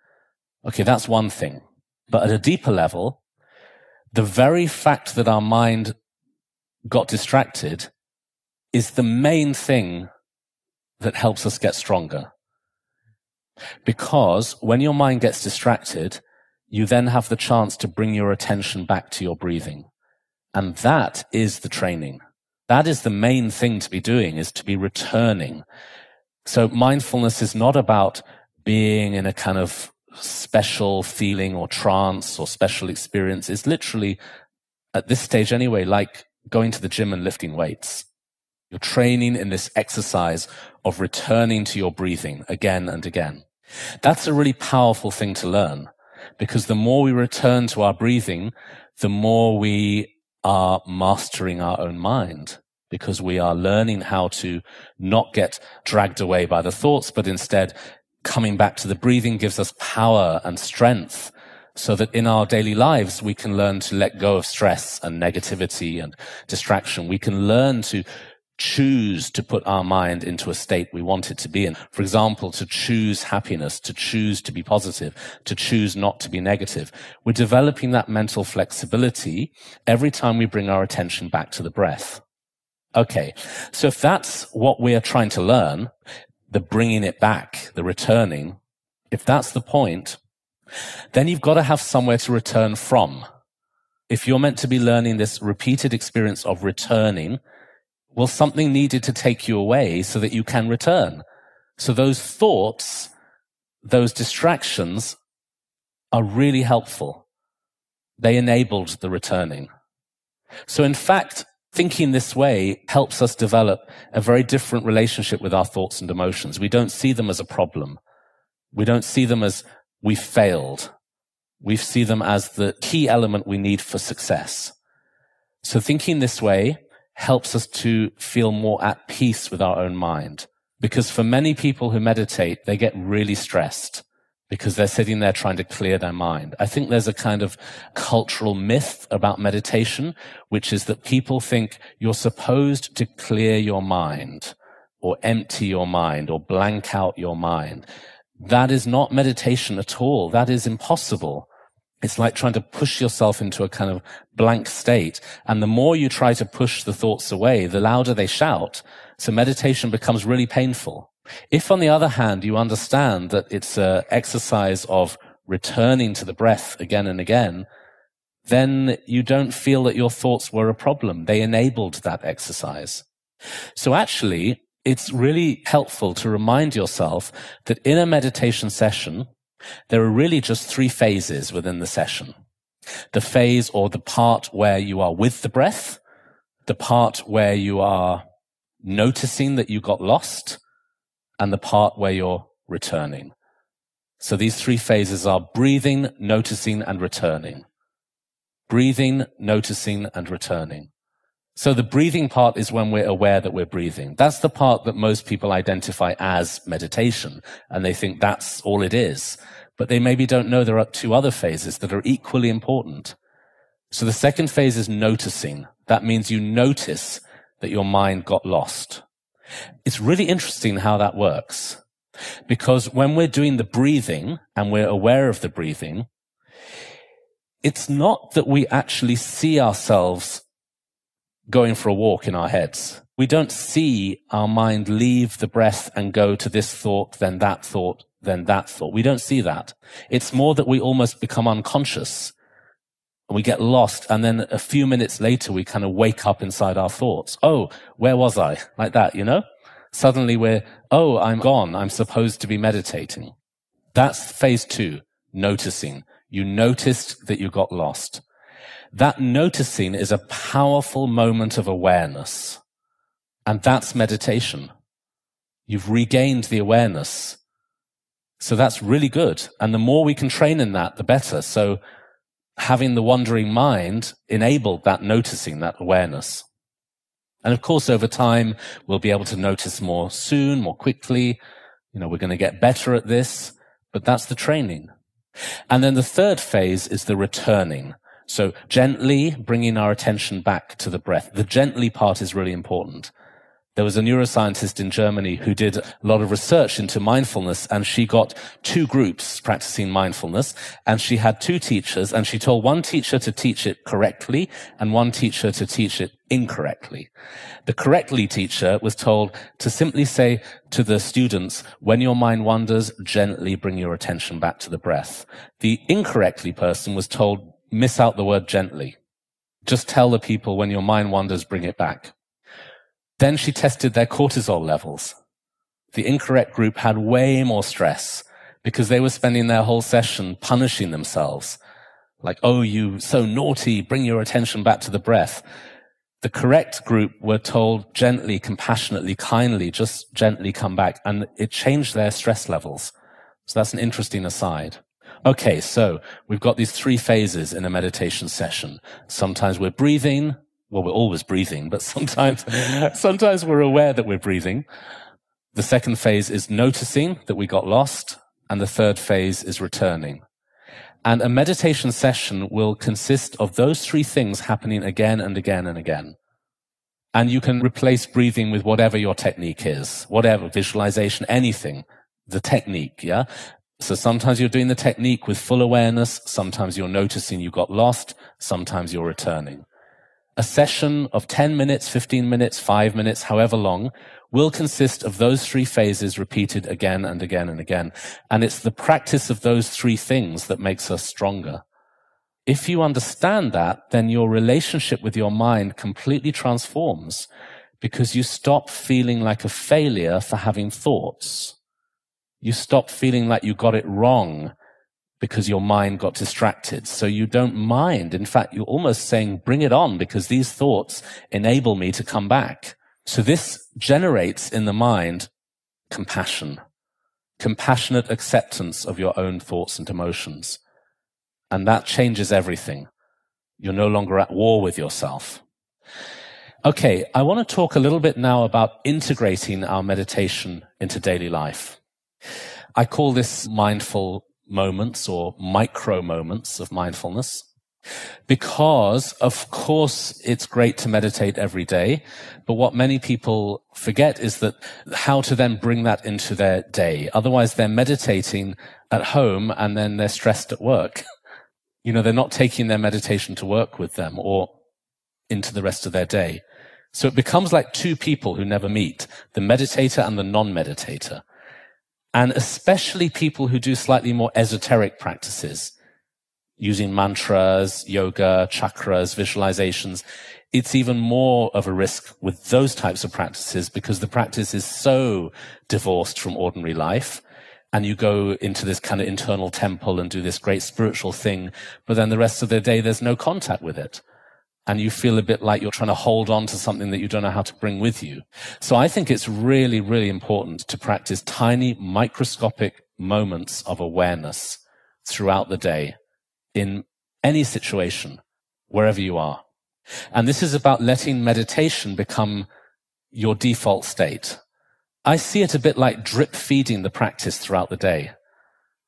S1: Okay, that's one thing. But at a deeper level, the very fact that our mind got distracted is the main thing that helps us get stronger. Because when your mind gets distracted, you then have the chance to bring your attention back to your breathing. And that is the training. That is the main thing to be doing is to be returning. So mindfulness is not about being in a kind of special feeling or trance or special experience. It's literally at this stage anyway, like going to the gym and lifting weights. You're training in this exercise of returning to your breathing again and again. That's a really powerful thing to learn because the more we return to our breathing, the more we are mastering our own mind because we are learning how to not get dragged away by the thoughts, but instead coming back to the breathing gives us power and strength so that in our daily lives, we can learn to let go of stress and negativity and distraction. We can learn to choose to put our mind into a state we want it to be in. For example, to choose happiness, to choose to be positive, to choose not to be negative. We're developing that mental flexibility every time we bring our attention back to the breath. Okay. So if that's what we are trying to learn, the bringing it back, the returning, if that's the point, then you've got to have somewhere to return from. If you're meant to be learning this repeated experience of returning, well, something needed to take you away so that you can return. So those thoughts, those distractions are really helpful. They enabled the returning. So in fact, thinking this way helps us develop a very different relationship with our thoughts and emotions. We don't see them as a problem. We don't see them as we failed. We see them as the key element we need for success. So thinking this way helps us to feel more at peace with our own mind. Because for many people who meditate, they get really stressed because they're sitting there trying to clear their mind. I think there's a kind of cultural myth about meditation, which is that people think you're supposed to clear your mind or empty your mind or blank out your mind. That is not meditation at all. That is impossible. It's like trying to push yourself into a kind of blank state. And the more you try to push the thoughts away, the louder they shout. So meditation becomes really painful. If on the other hand, you understand that it's an exercise of returning to the breath again and again, then you don't feel that your thoughts were a problem. They enabled that exercise. So actually, it's really helpful to remind yourself that in a meditation session, there are really just three phases within the session. The phase or the part where you are with the breath, the part where you are noticing that you got lost, and the part where you're returning. So these three phases are breathing, noticing, and returning. Breathing, noticing, and returning. So the breathing part is when we're aware that we're breathing. That's the part that most people identify as meditation, and they think that's all it is. But they maybe don't know there are two other phases that are equally important. So the second phase is noticing. That means you notice that your mind got lost. It's really interesting how that works. Because when we're doing the breathing and we're aware of the breathing, it's not that we actually see ourselves going for a walk in our heads. We don't see our mind leave the breath and go to this thought, then that thought, then that thought. We don't see that. It's more that we almost become unconscious and we get lost. And then a few minutes later, we kind of wake up inside our thoughts. Oh, where was I? Like that, you know? Suddenly we're, oh, I'm gone. I'm supposed to be meditating. That's phase two, noticing. You noticed that you got lost. That noticing is a powerful moment of awareness. And that's meditation. You've regained the awareness. So that's really good. And the more we can train in that, the better. So having the wandering mind enabled that noticing, that awareness. And of course, over time, we'll be able to notice more soon, more quickly. You know, we're going to get better at this, but that's the training. And then the third phase is the returning. So gently bringing our attention back to the breath. The gently part is really important. There was a neuroscientist in Germany who did a lot of research into mindfulness and she got two groups practicing mindfulness and she had two teachers and she told one teacher to teach it correctly and one teacher to teach it incorrectly. The correctly teacher was told to simply say to the students, when your mind wanders, gently bring your attention back to the breath. The incorrectly person was told, miss out the word gently. Just tell the people when your mind wanders, bring it back. Then she tested their cortisol levels. The incorrect group had way more stress because they were spending their whole session punishing themselves. Like, oh, you so naughty, bring your attention back to the breath. The correct group were told gently, compassionately, kindly, just gently come back. And it changed their stress levels. So that's an interesting aside. Okay, so we've got these three phases in a meditation session. Sometimes we're breathing, well, we're always breathing, but sometimes, sometimes we're aware that we're breathing. The second phase is noticing that we got lost. And the third phase is returning. And a meditation session will consist of those three things happening again and again and again. And you can replace breathing with whatever your technique is, whatever visualization, anything, the technique. Yeah. So sometimes you're doing the technique with full awareness. Sometimes you're noticing you got lost. Sometimes you're returning a session of 10 minutes, 15 minutes, 5 minutes, however long, will consist of those three phases repeated again and again and again. And it's the practice of those three things that makes us stronger. If you understand that, then your relationship with your mind completely transforms because you stop feeling like a failure for having thoughts. You stop feeling like you got it wrong because your mind got distracted. So you don't mind. In fact, you're almost saying, bring it on because these thoughts enable me to come back. So this generates in the mind compassion, compassionate acceptance of your own thoughts and emotions. And that changes everything. You're no longer at war with yourself. Okay, I want to talk a little bit now about integrating our meditation into daily life. I call this mindful moments or micro moments of mindfulness. Because, of course, it's great to meditate every day. But what many people forget is that how to then bring that into their day. Otherwise, they're meditating at home and then they're stressed at work. you know, they're not taking their meditation to work with them or into the rest of their day. So it becomes like two people who never meet, the meditator and the non-meditator and especially people who do slightly more esoteric practices. using mantras, yoga, chakras, visualizations, it's even more of a risk with those types of practices because the practice is so divorced from ordinary life. And you go into this kind of internal temple and do this great spiritual thing, but then the rest of the day, there's no contact with it. And you feel a bit like you're trying to hold on to something that you don't know how to bring with you. So I think it's really, really important to practice tiny microscopic moments of awareness throughout the day in any situation, wherever you are. And this is about letting meditation become your default state. I see it a bit like drip feeding the practice throughout the day.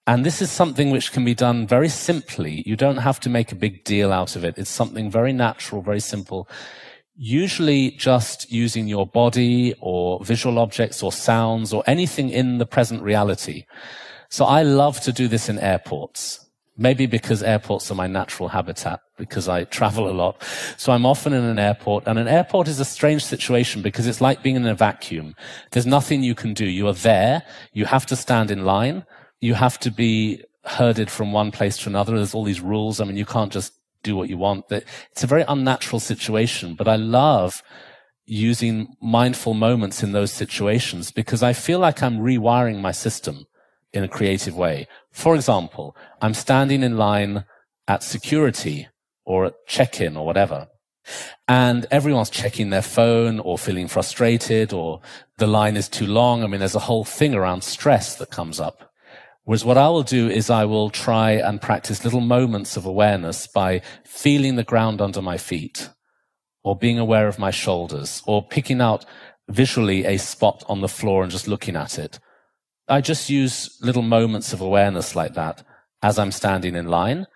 S1: And this is something which can be done very simply. You don't have to make a big deal out of it. It's something very natural, very simple. Usually just using your body or visual objects or sounds or anything in the present reality. So I love to do this in airports. Maybe because airports are my natural habitat, because I travel a lot. So I'm often in an airport, and an airport is a strange situation because it's like being in a vacuum. There's nothing you can do. You are there. You have to stand in line. You have to be herded from one place to another. There's all these rules. I mean, you can't just do what you want. It's a very unnatural situation, but I love using mindful moments in those situations because I feel like I'm rewiring my system in a creative way. For example, I'm standing in line at security or at check-in or whatever. And everyone's checking their phone or feeling frustrated or the line is too long. I mean, there's a whole thing around stress that comes up. Whereas what I will do is I will try and practice little moments of awareness by feeling the ground under my feet or being aware of my shoulders or picking out visually a spot on the floor and just looking at it. I just use little moments of awareness like that as I'm standing in line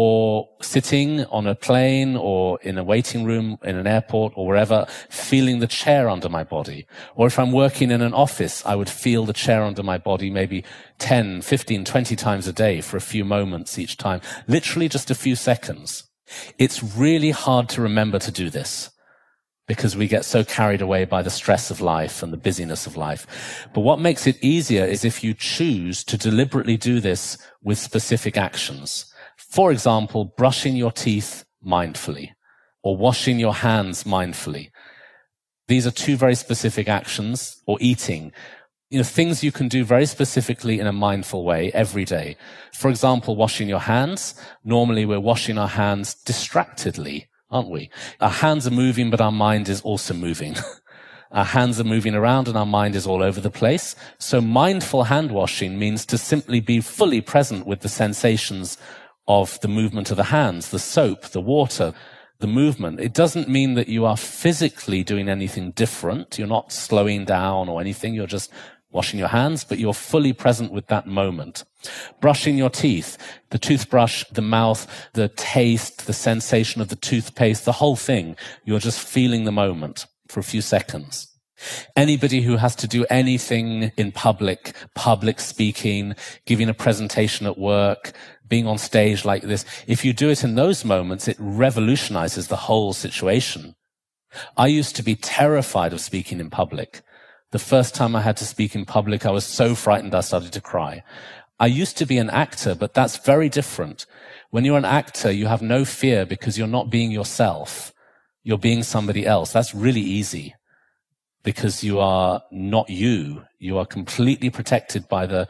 S1: or sitting on a plane or in a waiting room in an airport or wherever, feeling the chair under my body. Or if I'm working in an office, I would feel the chair under my body maybe 10, 15, 20 times a day for a few moments each time. Literally just a few seconds. It's really hard to remember to do this because we get so carried away by the stress of life and the busyness of life. But what makes it easier is if you choose to deliberately do this with specific actions. For example, brushing your teeth mindfully or washing your hands mindfully. These are two very specific actions or eating. You know, things you can do very specifically in a mindful way every day. For example, washing your hands. Normally we're washing our hands distractedly aren't we? Our hands are moving, but our mind is also moving. our hands are moving around and our mind is all over the place. So mindful hand washing means to simply be fully present with the sensations of the movement of the hands, the soap, the water, the movement. It doesn't mean that you are physically doing anything different. You're not slowing down or anything. You're just washing your hands, but you're fully present with that moment. Brushing your teeth, the toothbrush, the mouth, the taste, the sensation of the toothpaste, the whole thing. You're just feeling the moment for a few seconds. Anybody who has to do anything in public, public speaking, giving a presentation at work, being on stage like this, if you do it in those moments, it revolutionizes the whole situation. I used to be terrified of speaking in public. The first time I had to speak in public, I was so frightened I started to cry. I used to be an actor, but that's very different. When you're an actor, you have no fear because you're not being yourself. You're being somebody else. That's really easy because you are not you. You are completely protected by the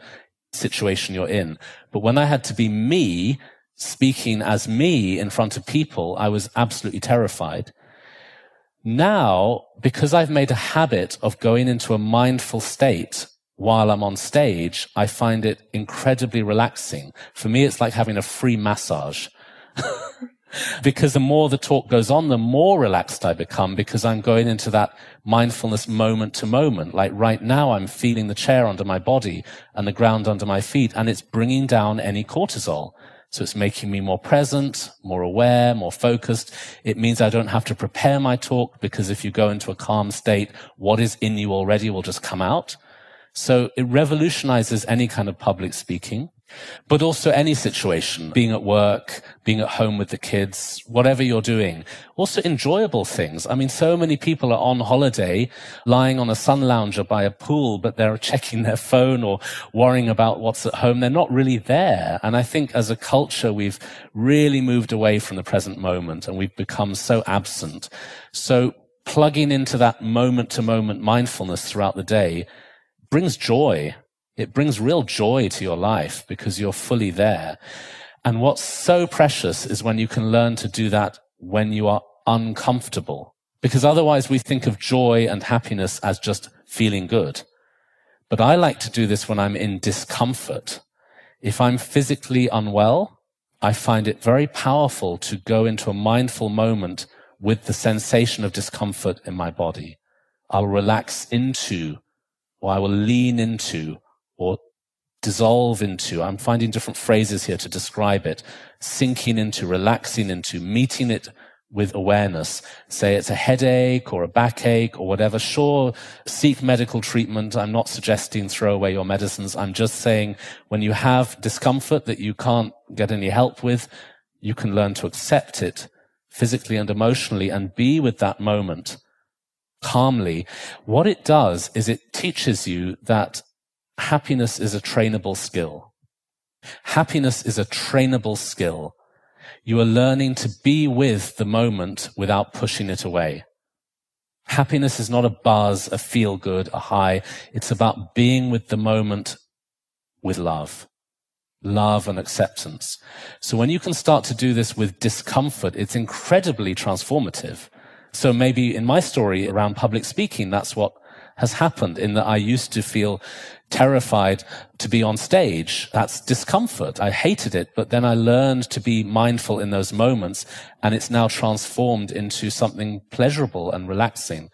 S1: situation you're in. But when I had to be me, speaking as me in front of people, I was absolutely terrified. Now, because I've made a habit of going into a mindful state while I'm on stage, I find it incredibly relaxing. For me, it's like having a free massage. because the more the talk goes on, the more relaxed I become because I'm going into that mindfulness moment to moment. Like right now, I'm feeling the chair under my body and the ground under my feet, and it's bringing down any cortisol. So it's making me more present, more aware, more focused. It means I don't have to prepare my talk because if you go into a calm state, what is in you already will just come out. So it revolutionizes any kind of public speaking. But also any situation, being at work, being at home with the kids, whatever you're doing. Also enjoyable things. I mean, so many people are on holiday, lying on a sun lounger by a pool, but they're checking their phone or worrying about what's at home. They're not really there. And I think as a culture, we've really moved away from the present moment and we've become so absent. So plugging into that moment to moment mindfulness throughout the day brings joy it brings real joy to your life because you're fully there. And what's so precious is when you can learn to do that when you are uncomfortable. Because otherwise we think of joy and happiness as just feeling good. But I like to do this when I'm in discomfort. If I'm physically unwell, I find it very powerful to go into a mindful moment with the sensation of discomfort in my body. I'll relax into, or I will lean into, or dissolve into. I'm finding different phrases here to describe it. Sinking into, relaxing into, meeting it with awareness. Say it's a headache or a backache or whatever. Sure, seek medical treatment. I'm not suggesting throw away your medicines. I'm just saying when you have discomfort that you can't get any help with, you can learn to accept it physically and emotionally and be with that moment calmly. What it does is it teaches you that happiness is a trainable skill. Happiness is a trainable skill. You are learning to be with the moment without pushing it away. Happiness is not a buzz, a feel good, a high. It's about being with the moment with love. Love and acceptance. So when you can start to do this with discomfort, it's incredibly transformative. So maybe in my story around public speaking, that's what has happened in that I used to feel terrified to be on stage. That's discomfort. I hated it, but then I learned to be mindful in those moments and it's now transformed into something pleasurable and relaxing.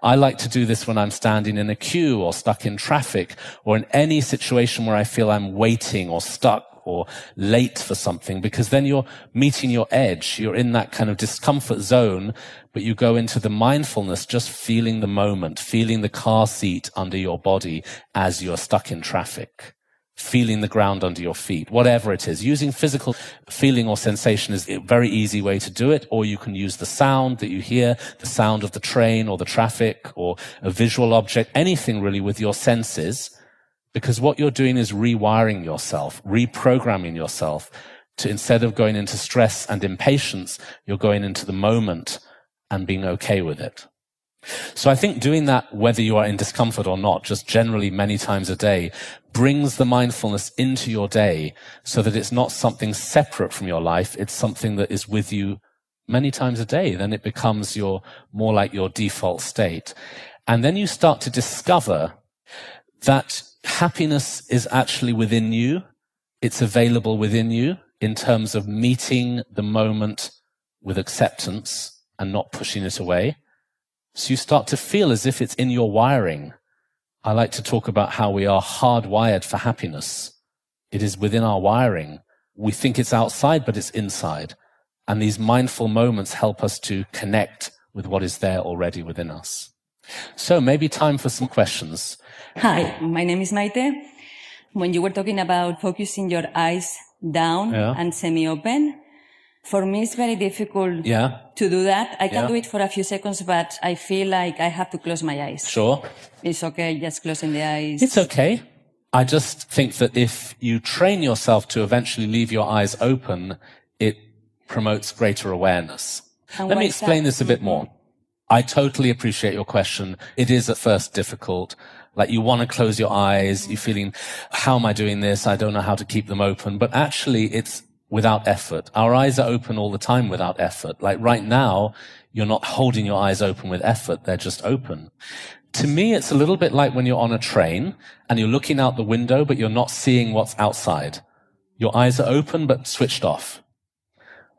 S1: I like to do this when I'm standing in a queue or stuck in traffic or in any situation where I feel I'm waiting or stuck or late for something because then you're meeting your edge. You're in that kind of discomfort zone, but you go into the mindfulness, just feeling the moment, feeling the car seat under your body as you're stuck in traffic feeling the ground under your feet, whatever it is. Using physical feeling or sensation is a very easy way to do it, or you can use the sound that you hear, the sound of the train or the traffic or a visual object, anything really with your senses because what you're doing is rewiring yourself, reprogramming yourself to instead of going into stress and impatience, you're going into the moment and being okay with it. So I think doing that, whether you are in discomfort or not, just generally many times a day, brings the mindfulness into your day so that it's not something separate from your life. It's something that is with you many times a day. Then it becomes your, more like your default state. And then you start to discover that happiness is actually within you. It's available within you in terms of meeting the moment with acceptance and not pushing it away. So you start to feel as if it's in your wiring. I like to talk about how we are hardwired for happiness. It is within our wiring. We think it's outside, but it's inside. And these mindful moments help us to connect with what is there already within us. So maybe time for some questions.
S3: Hi, my name is Maite. When you were talking about focusing your eyes down yeah. and semi-open, for me it's very difficult
S1: yeah.
S3: to do that. I can yeah. do it for a few seconds, but I feel like I have to close my eyes.
S1: Sure.
S3: It's okay, just closing the eyes.
S1: It's okay. I just think that if you train yourself to eventually leave your eyes open, it promotes greater awareness. And Let me explain that? this a bit more. I totally appreciate your question. It is at first difficult. Like you want to close your eyes. You're feeling, how am I doing this? I don't know how to keep them open. But actually it's without effort. Our eyes are open all the time without effort. Like right now, you're not holding your eyes open with effort. They're just open. To me, it's a little bit like when you're on a train and you're looking out the window, but you're not seeing what's outside. Your eyes are open, but switched off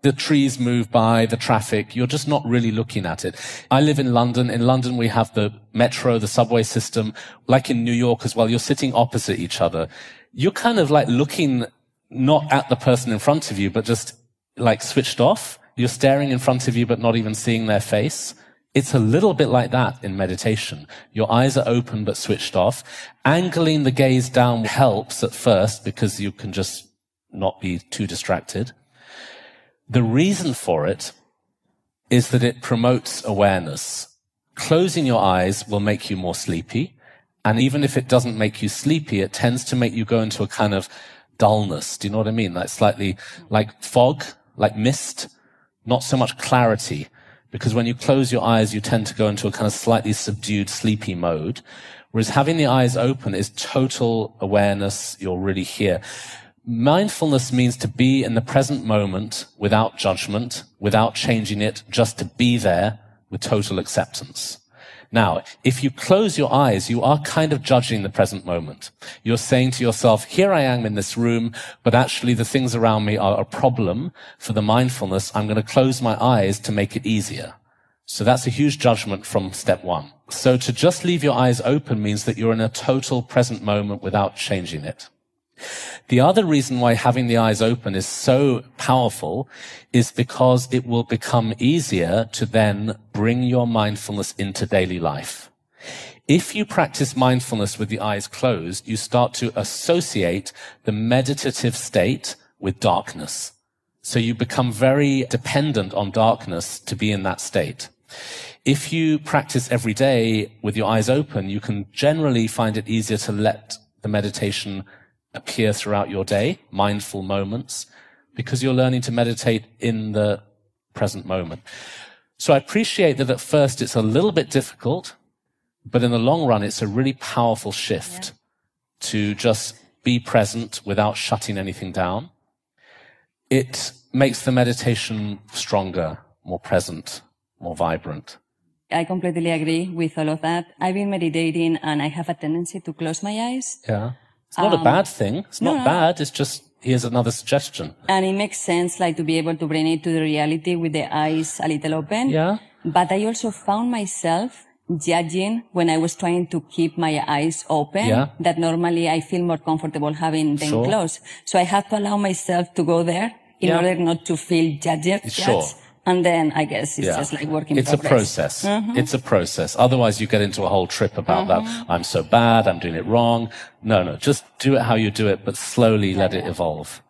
S1: the trees move by, the traffic, you're just not really looking at it. I live in London. In London, we have the metro, the subway system, like in New York as well. You're sitting opposite each other. You're kind of like looking not at the person in front of you, but just like switched off. You're staring in front of you, but not even seeing their face. It's a little bit like that in meditation. Your eyes are open but switched off. Angling the gaze down helps at first because you can just not be too distracted. The reason for it is that it promotes awareness. Closing your eyes will make you more sleepy. And even if it doesn't make you sleepy, it tends to make you go into a kind of dullness. Do you know what I mean? Like slightly like fog, like mist, not so much clarity. Because when you close your eyes, you tend to go into a kind of slightly subdued, sleepy mode. Whereas having the eyes open is total awareness. You're really here. Mindfulness means to be in the present moment without judgment, without changing it, just to be there with total acceptance. Now, if you close your eyes, you are kind of judging the present moment. You're saying to yourself, here I am in this room, but actually the things around me are a problem for the mindfulness. I'm going to close my eyes to make it easier. So that's a huge judgment from step one. So to just leave your eyes open means that you're in a total present moment without changing it. The other reason why having the eyes open is so powerful is because it will become easier to then bring your mindfulness into daily life. If you practice mindfulness with the eyes closed, you start to associate the meditative state with darkness. So you become very dependent on darkness to be in that state. If you practice every day with your eyes open, you can generally find it easier to let the meditation appear throughout your day, mindful moments, because you're learning to meditate in the present moment. So I appreciate that at first it's a little bit difficult, but in the long run, it's a really powerful shift yeah. to just be present without shutting anything down. It makes the meditation stronger, more present, more vibrant.
S3: I completely agree with all of that. I've been meditating and I have a tendency to close my eyes.
S1: Yeah. It's not um, a bad thing. It's not no, bad. It's just here's another suggestion.
S3: And it makes sense, like to be able to bring it to the reality with the eyes a little open.
S1: Yeah.
S3: But I also found myself judging when I was trying to keep my eyes open.
S1: Yeah.
S3: That normally I feel more comfortable having them sure. closed. So I have to allow myself to go there in yeah. order not to feel judged.
S1: Sure.
S3: And then I guess it's yeah. just like working.
S1: It's
S3: progress.
S1: a process. Mm-hmm. It's a process. Otherwise you get into a whole trip about mm-hmm. that. I'm so bad. I'm doing it wrong. No, no, just do it how you do it, but slowly let it evolve.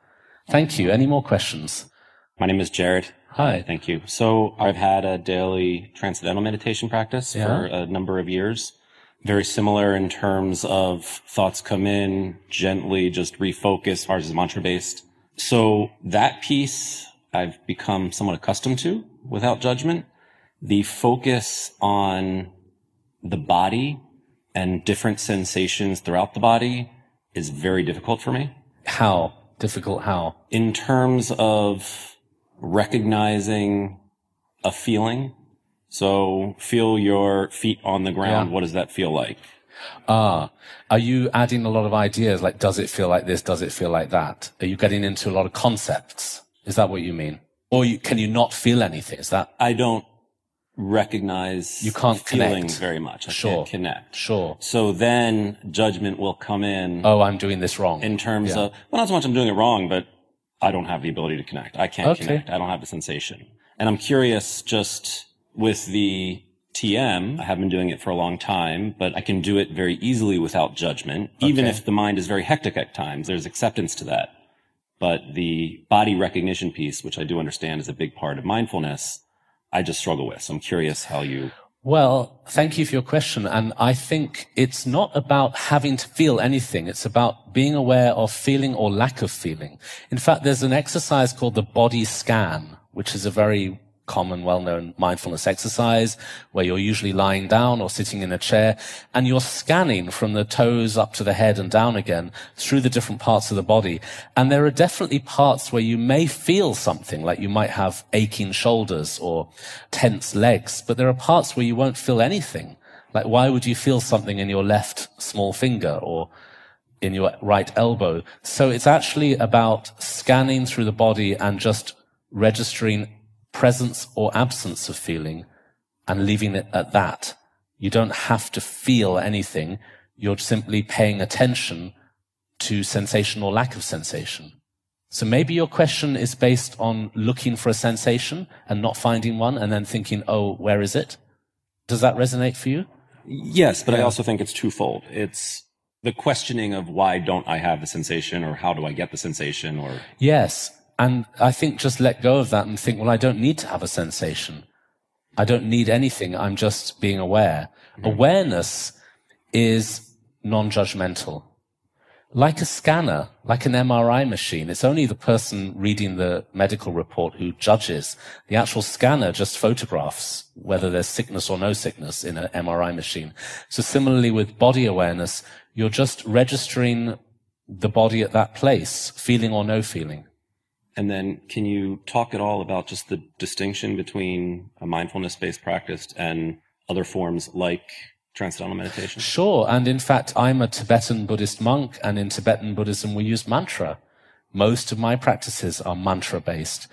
S1: Thank you. Any more questions?
S4: My name is Jared.
S1: Hi.
S4: Thank you. So I've had a daily transcendental meditation practice yeah. for a number of years. Very similar in terms of thoughts come in, gently just refocus. Ours is mantra based. So that piece I've become somewhat accustomed to without judgment. The focus on the body and different sensations throughout the body is very difficult for me.
S1: How? Difficult how?
S4: In terms of recognizing a feeling. So feel your feet on the ground. Yeah. What does that feel like?
S1: Ah, are you adding a lot of ideas? Like, does it feel like this? Does it feel like that? Are you getting into a lot of concepts? Is that what you mean? Or you, can you not feel anything? Is that?
S4: I don't recognize
S1: you can't
S4: feeling
S1: connect.
S4: very much. I
S1: sure.
S4: can't connect.
S1: Sure.
S4: So then judgment will come in.
S1: Oh, I'm doing this wrong.
S4: In terms yeah. of, well, not so much I'm doing it wrong, but I don't have the ability to connect. I can't okay. connect. I don't have the sensation. And I'm curious just with the TM, I have been doing it for a long time, but I can do it very easily without judgment. Okay. Even if the mind is very hectic at times, there's acceptance to that. But the body recognition piece, which I do understand is a big part of mindfulness, I just struggle with. So I'm curious how you.
S1: Well, thank you for your question. And I think it's not about having to feel anything. It's about being aware of feeling or lack of feeling. In fact, there's an exercise called the body scan, which is a very common, well-known mindfulness exercise where you're usually lying down or sitting in a chair and you're scanning from the toes up to the head and down again through the different parts of the body. And there are definitely parts where you may feel something, like you might have aching shoulders or tense legs, but there are parts where you won't feel anything. Like why would you feel something in your left small finger or in your right elbow? So it's actually about scanning through the body and just registering presence or absence of feeling and leaving it at that. You don't have to feel anything. You're simply paying attention to sensation or lack of sensation. So maybe your question is based on looking for a sensation and not finding one and then thinking, oh, where is it? Does that resonate for you?
S4: Yes, but. I also think it's twofold. It's the questioning of why don't I have the sensation or how do I get the sensation or.
S1: Yes. And I think just let go of that and think, well, I don't need to have a sensation. I don't need anything. I'm just being aware. Mm-hmm. Awareness is non-judgmental. Like a scanner, like an MRI machine, it's only the person reading the medical report who judges. The actual scanner just photographs whether there's sickness or no sickness in an MRI machine. So similarly with body awareness, you're just registering the body at that place, feeling or no feeling.
S4: And then can you talk at all about just the distinction between a mindfulness based practice and other forms like transcendental meditation?
S1: Sure. And in fact, I'm a Tibetan Buddhist monk and in Tibetan Buddhism, we use mantra. Most of my practices are mantra based.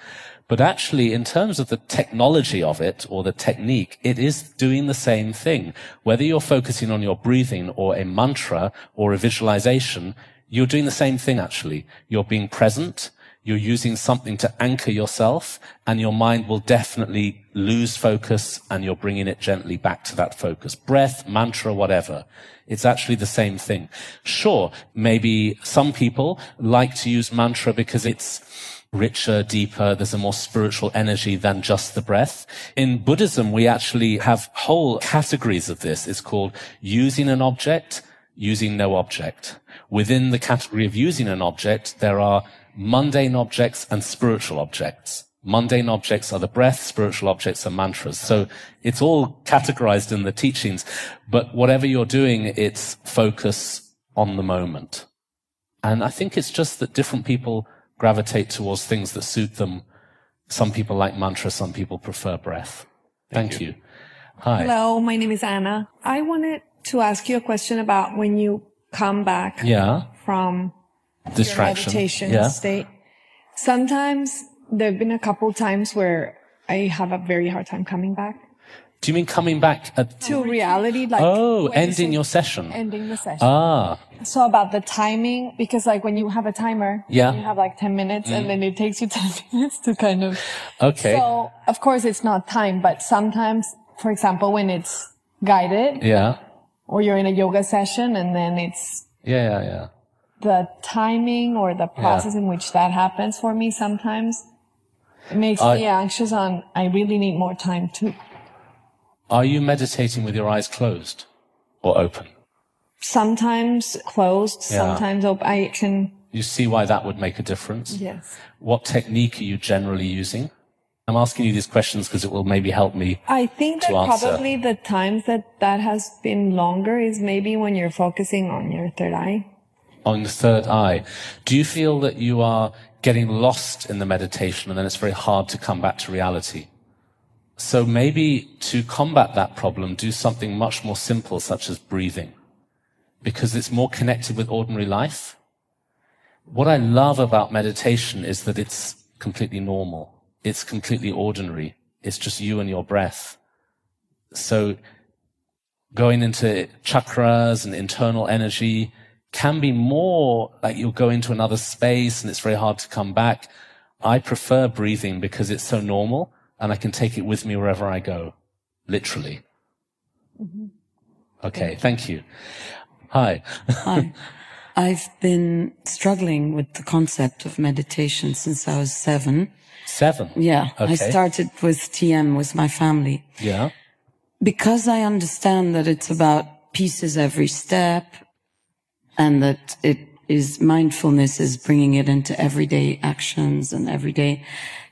S1: But actually, in terms of the technology of it or the technique, it is doing the same thing. Whether you're focusing on your breathing or a mantra or a visualization, you're doing the same thing actually. You're being present. You're using something to anchor yourself and your mind will definitely lose focus and you're bringing it gently back to that focus. Breath, mantra, whatever. It's actually the same thing. Sure, maybe some people like to use mantra because it's richer, deeper. There's a more spiritual energy than just the breath. In Buddhism, we actually have whole categories of this. It's called using an object, using no object. Within the category of using an object, there are mundane objects and spiritual objects. Mundane objects are the breath, spiritual objects are mantras. So it's all categorized in the teachings, but whatever you're doing, it's focus on the moment. And I think it's just that different people gravitate towards things that suit them. Some people like mantra, some people prefer breath. Thank, Thank you. you. Hi.
S5: Hello, my name is Anna. I wanted to ask you a question about when you come back
S1: yeah.
S5: from
S1: distraction
S5: meditation
S1: yeah.
S5: state. Sometimes there have been a couple times where I have a very hard time coming back.
S1: Do you mean coming back at
S5: to reality? Like
S1: oh, ending your session.
S5: Ending the session.
S1: Ah.
S5: So about the timing, because like when you have a timer,
S1: yeah,
S5: you have like ten minutes, mm. and then it takes you ten minutes to kind of.
S1: Okay.
S5: So of course it's not time, but sometimes, for example, when it's guided,
S1: yeah,
S5: or you're in a yoga session, and then it's
S1: yeah, yeah, yeah.
S5: The timing or the process yeah. in which that happens for me sometimes it makes me anxious on I really need more time to
S1: are you meditating with your eyes closed or open?
S5: Sometimes closed, yeah. sometimes open. I can.
S1: You see why that would make a difference?
S5: Yes.
S1: What technique are you generally using? I'm asking you these questions because it will maybe help me.
S5: I think that
S1: answer.
S5: probably the times that that has been longer is maybe when you're focusing on your third eye.
S1: On the third eye. Do you feel that you are getting lost in the meditation and then it's very hard to come back to reality? So maybe to combat that problem, do something much more simple, such as breathing, because it's more connected with ordinary life. What I love about meditation is that it's completely normal. It's completely ordinary. It's just you and your breath. So going into chakras and internal energy can be more like you'll go into another space and it's very hard to come back. I prefer breathing because it's so normal and I can take it with me wherever I go, literally. Mm-hmm. Okay, thank you. Hi.
S6: Hi. I've been struggling with the concept of meditation since I was seven.
S1: Seven?
S6: Yeah.
S1: Okay.
S6: I started with TM with my family.
S1: Yeah.
S6: Because I understand that it's about pieces every step and that it is mindfulness is bringing it into everyday actions and everyday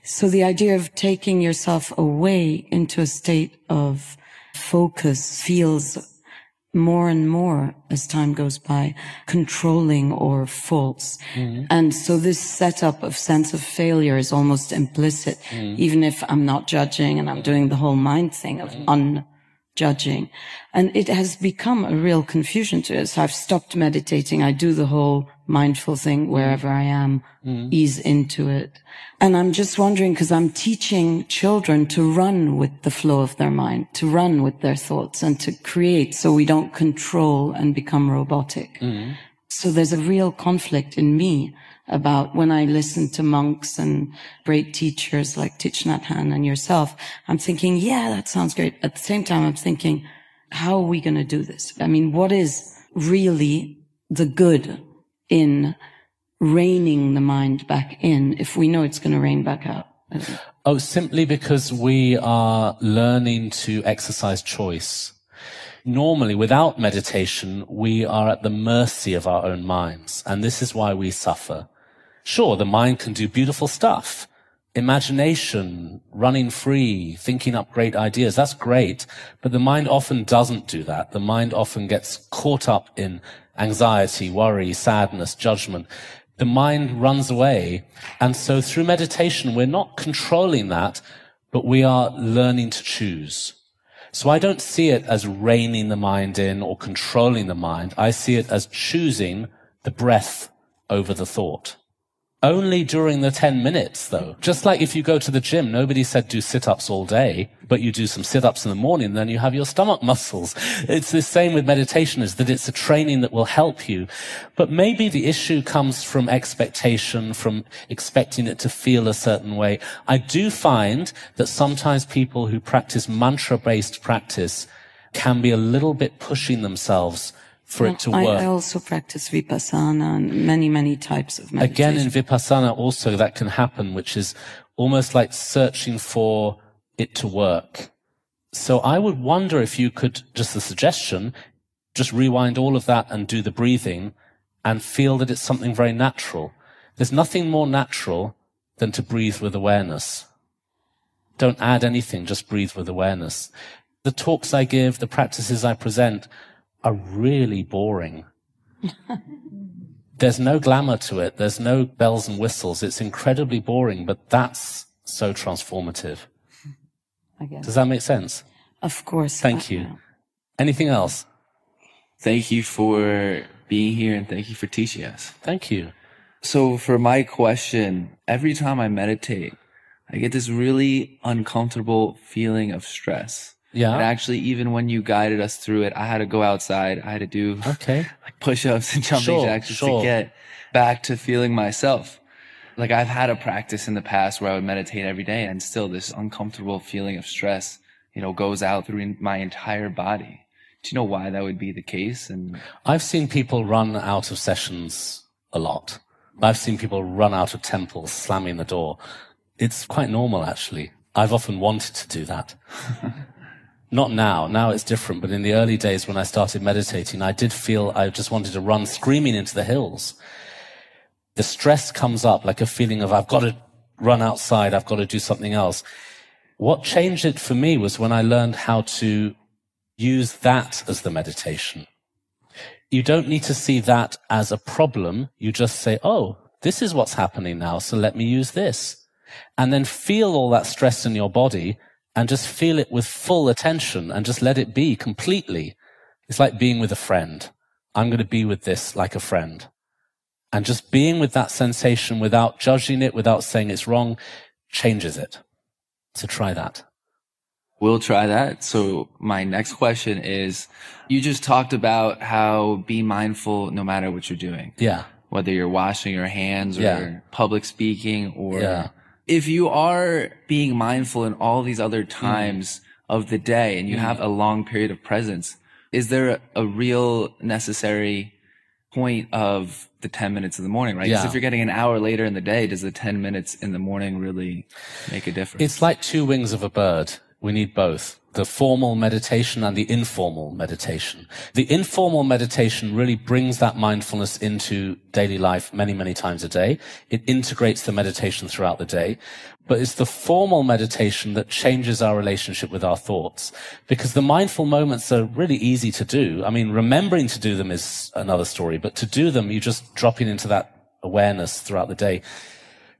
S6: so the idea of taking yourself away into a state of focus feels more and more as time goes by, controlling or false. Mm-hmm. And so this setup of sense of failure is almost implicit, mm-hmm. even if I'm not judging and I'm doing the whole mind thing of mm-hmm. Unjudging. And it has become a real confusion to us. I've stopped meditating. I do the whole mindful thing wherever I am, mm. ease into it. And I'm just wondering, because I'm teaching children to run with the flow of their mind, to run with their thoughts and to create so we don't control and become robotic. Mm. So there's a real conflict in me about when I listen to monks and great teachers like Thich Nhat Hanh and yourself, I'm thinking, yeah, that sounds great. At the same time, I'm thinking, how are we going to do this? I mean, what is really the good in reining the mind back in if we know it's going to rain back out?
S1: Oh, simply because we are learning to exercise choice. Normally, without meditation, we are at the mercy of our own minds. And this is why we suffer. Sure, the mind can do beautiful stuff. Imagination, running free, thinking up great ideas. That's great. But the mind often doesn't do that. The mind often gets caught up in anxiety, worry, sadness, judgment. The mind runs away. And so through meditation, we're not controlling that, but we are learning to choose. So I don't see it as reining the mind in or controlling the mind. I see it as choosing the breath over the thought. Only during the 10 minutes though. Just like if you go to the gym, nobody said do sit-ups all day, but you do some sit-ups in the morning, then you have your stomach muscles. It's the same with meditation is that it's a training that will help you. But maybe the issue comes from expectation, from expecting it to feel a certain way. I do find that sometimes people who practice mantra-based practice can be a little bit pushing themselves for it to
S6: I,
S1: work.
S6: I also practice vipassana and many, many types of meditation.
S1: Again, in vipassana also that can happen, which is almost like searching for it to work. So I would wonder if you could, just a suggestion, just rewind all of that and do the breathing and feel that it's something very natural. There's nothing more natural than to breathe with awareness. Don't add anything, just breathe with awareness. The talks I give, the practices I present, are really boring. There's no glamour to it. There's no bells and whistles. It's incredibly boring, but that's so transformative. I guess. Does that make sense?
S6: Of course.
S1: Thank you. Anything else?
S7: Thank you for being here and thank you for teaching us.
S1: Thank you.
S7: So for my question, every time I meditate, I get this really uncomfortable feeling of stress.
S1: Yeah.
S7: And actually, even when you guided us through it, I had to go outside. I had to do
S1: okay.
S7: like push-ups and jumping
S1: sure,
S7: jacks
S1: sure.
S7: to get back to feeling myself. Like I've had a practice in the past where I would meditate every day and still this uncomfortable feeling of stress, you know, goes out through my entire body. Do you know why that would be the case? And
S1: I've seen people run out of sessions a lot. I've seen people run out of temples, slamming the door. It's quite normal, actually. I've often wanted to do that. Not now. Now it's different. But in the early days when I started meditating, I did feel I just wanted to run screaming into the hills. The stress comes up like a feeling of I've got to run outside. I've got to do something else. What changed it for me was when I learned how to use that as the meditation. You don't need to see that as a problem. You just say, Oh, this is what's happening now. So let me use this and then feel all that stress in your body and just feel it with full attention and just let it be completely. It's like being with a friend. I'm going to be with this like a friend. And just being with that sensation without judging it, without saying it's wrong, changes it. So try that.
S7: We'll try that. So my next question is, you just talked about how be mindful no matter what you're doing.
S1: Yeah.
S7: Whether you're washing your hands or
S1: yeah.
S7: public speaking or
S1: yeah
S7: if you are being mindful in all these other times mm. of the day and you mm. have a long period of presence, is there a, real necessary point of the 10 minutes in the morning, right? Because
S1: yeah.
S7: if you're getting an hour later in the day, does the 10 minutes in the morning really make a difference?
S1: It's like two wings of a bird. We need both the formal meditation and the informal meditation. The informal meditation really brings that mindfulness into daily life many, many times a day. It integrates the meditation throughout the day. But it's the formal meditation that changes our relationship with our thoughts. Because the mindful moments are really easy to do. I mean, remembering to do them is another story, but to do them, you're just dropping into that awareness throughout the day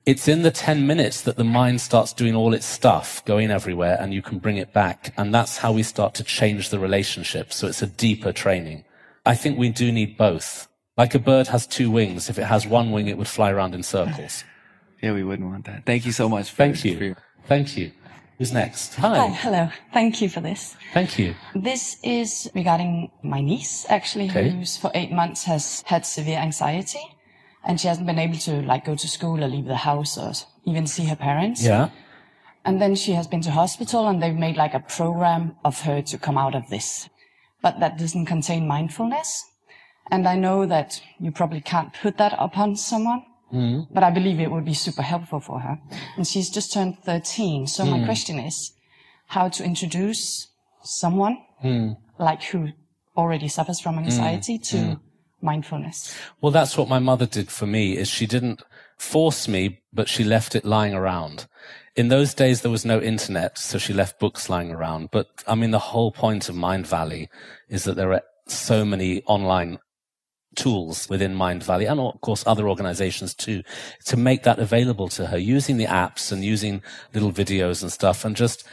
S1: it's in the 10 minutes that the mind starts doing all its stuff, going everywhere, and you can bring it back. And that's how we start to change the relationship. So it's a deeper training. I think we do need both. Like a bird has two wings. If it has one wing, it would fly around in circles.
S7: Yeah, we wouldn't want that. Thank you so much.
S1: For, Thank you. Your- Thank you. Who's next? Hi.
S8: Hi. Hello. Thank you for this.
S1: Thank you.
S8: This is regarding my niece, actually, okay. who's for eight months has had severe anxiety and she hasn't been able to like go to school or leave the house or even see her parents.
S1: Yeah.
S8: And then she has been to hospital and they've made like a program of her to come out of this. But that doesn't contain mindfulness. And I know that you probably can't put that upon someone, mm. but I believe it would be super helpful for her. And she's just turned 13. So mm. my question is how to introduce someone mm. like who already suffers from anxiety to mm. Mindfulness.
S1: Well, that's what my mother did for me is she didn't force me, but she left it lying around. In those days, there was no internet, so she left books lying around. But I mean, the whole point of Mindvalley is that there are so many online tools within Mindvalley and of course other organizations too to make that available to her using the apps and using little videos and stuff and just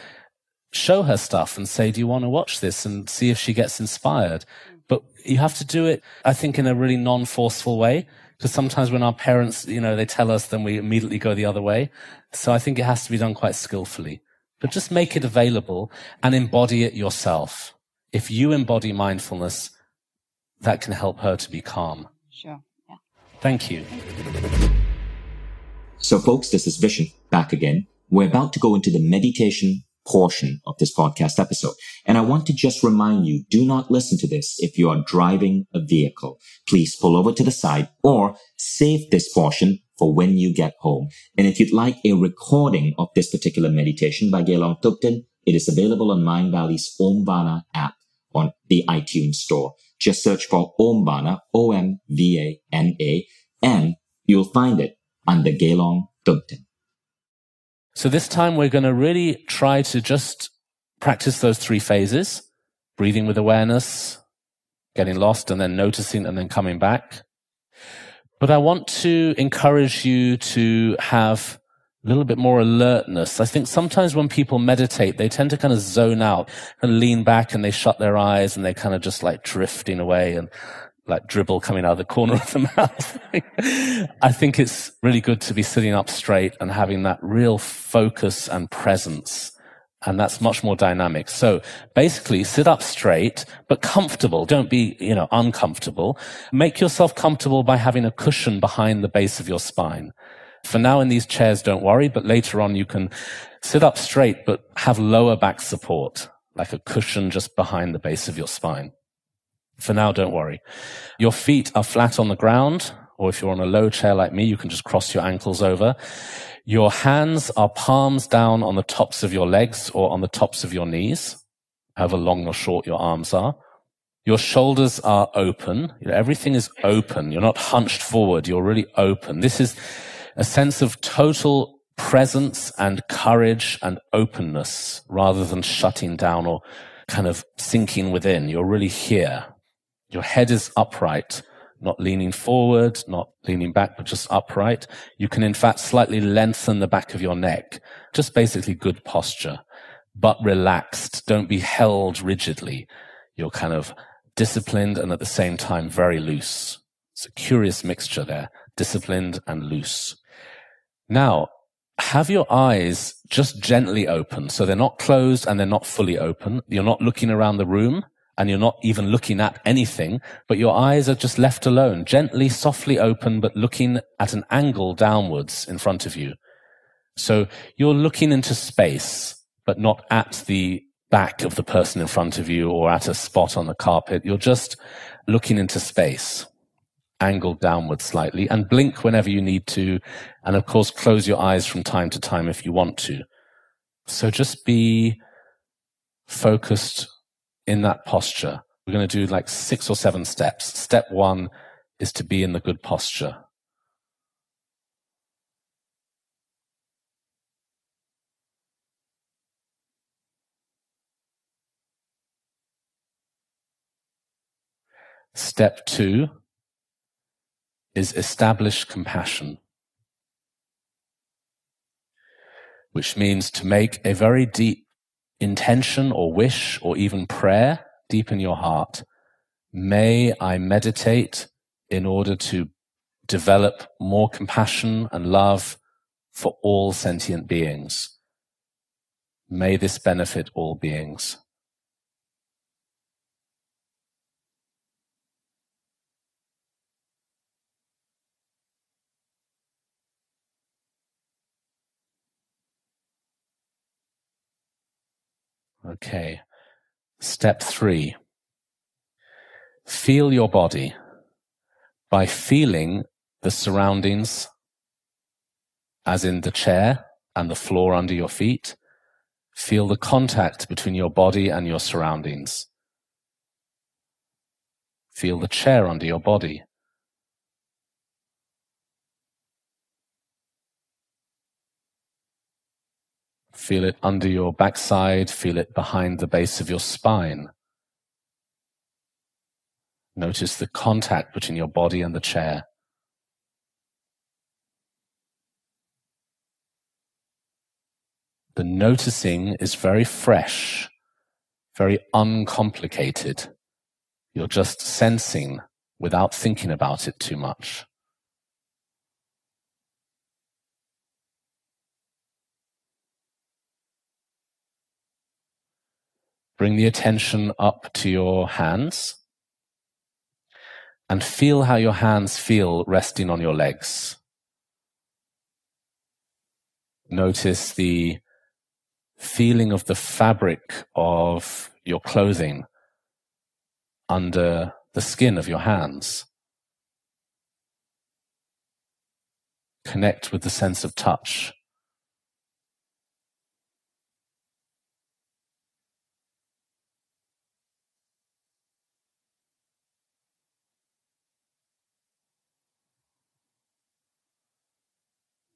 S1: show her stuff and say, do you want to watch this and see if she gets inspired? But you have to do it, I think, in a really non-forceful way. Because sometimes when our parents, you know, they tell us, then we immediately go the other way. So I think it has to be done quite skillfully. But just make it available and embody it yourself. If you embody mindfulness, that can help her to be calm.
S8: Sure. Yeah.
S1: Thank you.
S2: So folks, this is Vishen back again. We're about to go into the meditation portion of this podcast episode. And I want to just remind you, do not listen to this if you are driving a vehicle. Please pull over to the side or save this portion for when you get home. And if you'd like a recording of this particular meditation by Gelong Thubten, it is available on Mindvalley's Omvana app on the iTunes store. Just search for Omvana, O-M-V-A-N-A, and you'll find it under Gelong Thubten.
S1: So this time we're going to really try to just practice those three phases, breathing with awareness, getting lost and then noticing and then coming back. But I want to encourage you to have a little bit more alertness. I think sometimes when people meditate, they tend to kind of zone out and lean back and they shut their eyes and they kind of just like drifting away and like dribble coming out of the corner of the mouth. I think it's really good to be sitting up straight and having that real focus and presence. And that's much more dynamic. So basically sit up straight, but comfortable. Don't be, you know, uncomfortable. Make yourself comfortable by having a cushion behind the base of your spine. For now in these chairs, don't worry, but later on you can sit up straight, but have lower back support, like a cushion just behind the base of your spine. For now, don't worry. Your feet are flat on the ground, or if you're on a low chair like me, you can just cross your ankles over. Your hands are palms down on the tops of your legs or on the tops of your knees, however long or short your arms are. Your shoulders are open. everything is open. You're not hunched forward. You're really open. This is a sense of total presence and courage and openness rather than shutting down or kind of sinking within. You're really here. Your head is upright, not leaning forward, not leaning back, but just upright. You can in fact slightly lengthen the back of your neck. Just basically good posture, but relaxed. Don't be held rigidly. You're kind of disciplined and at the same time very loose. It's a curious mixture there, disciplined and loose. Now, have your eyes just gently open. So they're not closed and they're not fully open. You're not looking around the room and you're not even looking at anything, but your eyes are just left alone, gently, softly open, but looking at an angle downwards in front of you. So you're looking into space, but not at the back of the person in front of you or at a spot on the carpet. You're just looking into space, angled downwards slightly and blink whenever you need to. And of course, close your eyes from time to time if you want to. So just be focused in that posture. We're going to do like six or seven steps. Step one is to be in the good posture. Step two is establish compassion, which means to make a very deep intention or wish or even prayer deep in your heart. May I meditate in order to develop more compassion and love for all sentient beings. May this benefit all beings. Okay. Step three. Feel your body by feeling the surroundings, as in the chair and the floor under your feet. Feel the contact between your body and your surroundings. Feel the chair under your body. Feel it under your backside. Feel it behind the base of your spine. Notice the contact between your body and the chair. The noticing is very fresh, very uncomplicated. You're just sensing without thinking about it too much. Bring the attention up to your hands and feel how your hands feel resting on your legs. Notice the feeling of the fabric of your clothing under the skin of your hands. Connect with the sense of touch.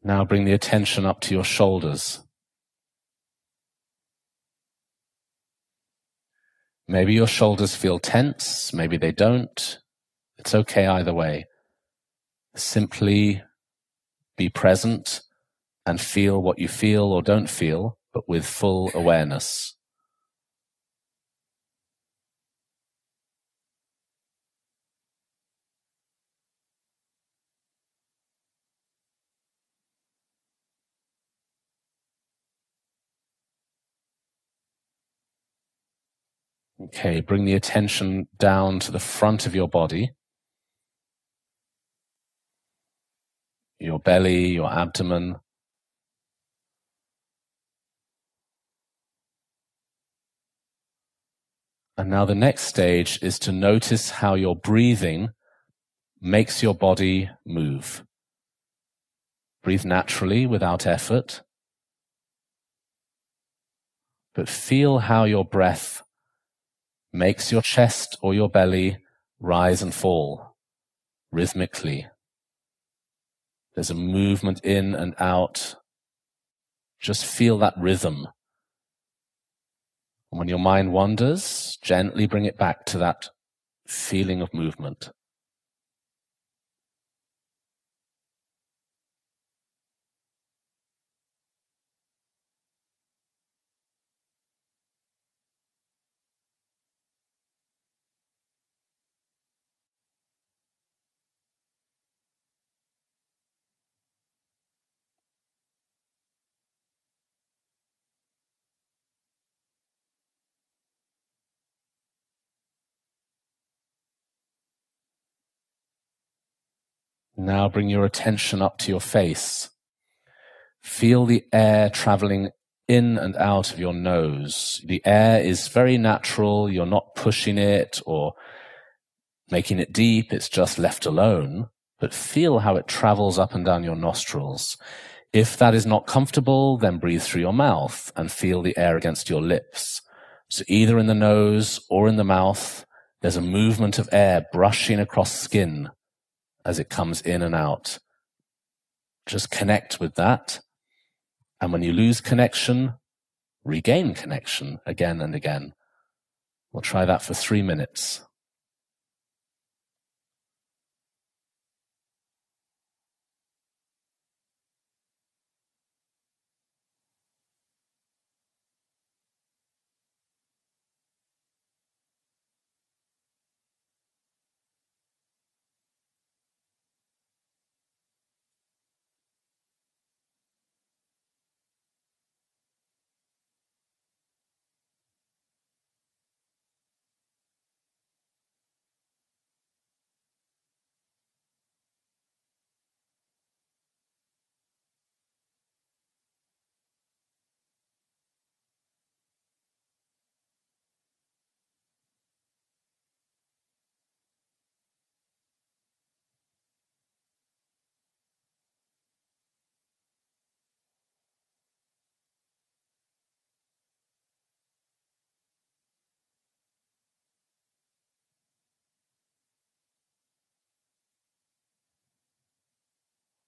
S1: Now bring the attention up to your shoulders. Maybe your shoulders feel tense, maybe they don't. It's okay either way. Simply be present and feel what you feel or don't feel, but with full awareness. Okay, bring the attention down to the front of your body. Your belly, your abdomen. And now the next stage is to notice how your breathing makes your body move. Breathe naturally without effort, but feel how your breath makes your chest or your belly rise and fall rhythmically. There's a movement in and out. Just feel that rhythm. And when your mind wanders, gently bring it back to that feeling of movement. Now bring your attention up to your face. Feel the air traveling in and out of your nose. The air is very natural. You're not pushing it or making it deep. It's just left alone. But feel how it travels up and down your nostrils. If that is not comfortable, then breathe through your mouth and feel the air against your lips. So either in the nose or in the mouth, there's a movement of air brushing across skin as it comes in and out. Just connect with that. And when you lose connection, regain connection again and again. We'll try that for three minutes.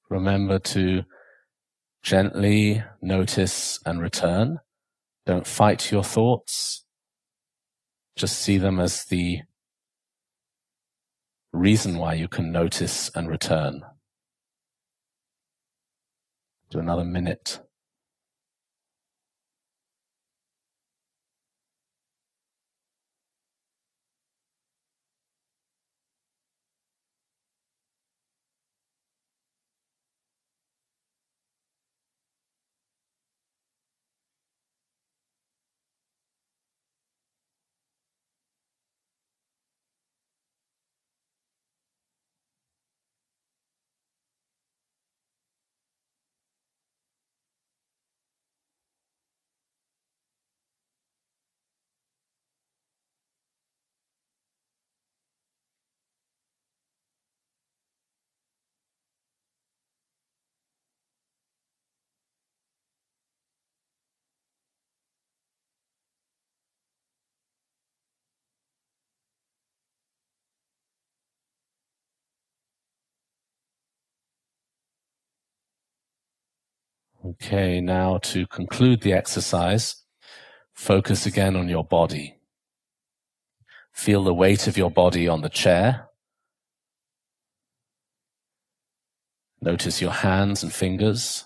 S1: Remember to gently notice and return. Don't fight your thoughts. Just see them as the reason why you can notice and return. Do another minute. Okay, now to conclude the exercise, focus again on your body. Feel the weight of your body on the chair. Notice your hands and fingers.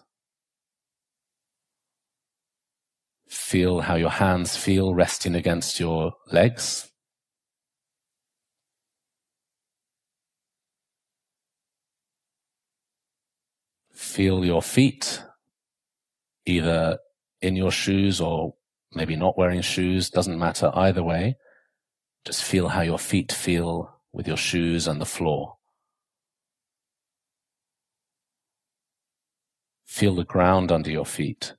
S1: Feel how your hands feel resting against your legs. Feel your feet either in your shoes or maybe not wearing shoes, doesn't matter either way. Just feel how your feet feel with your shoes and the floor. Feel the ground under your feet.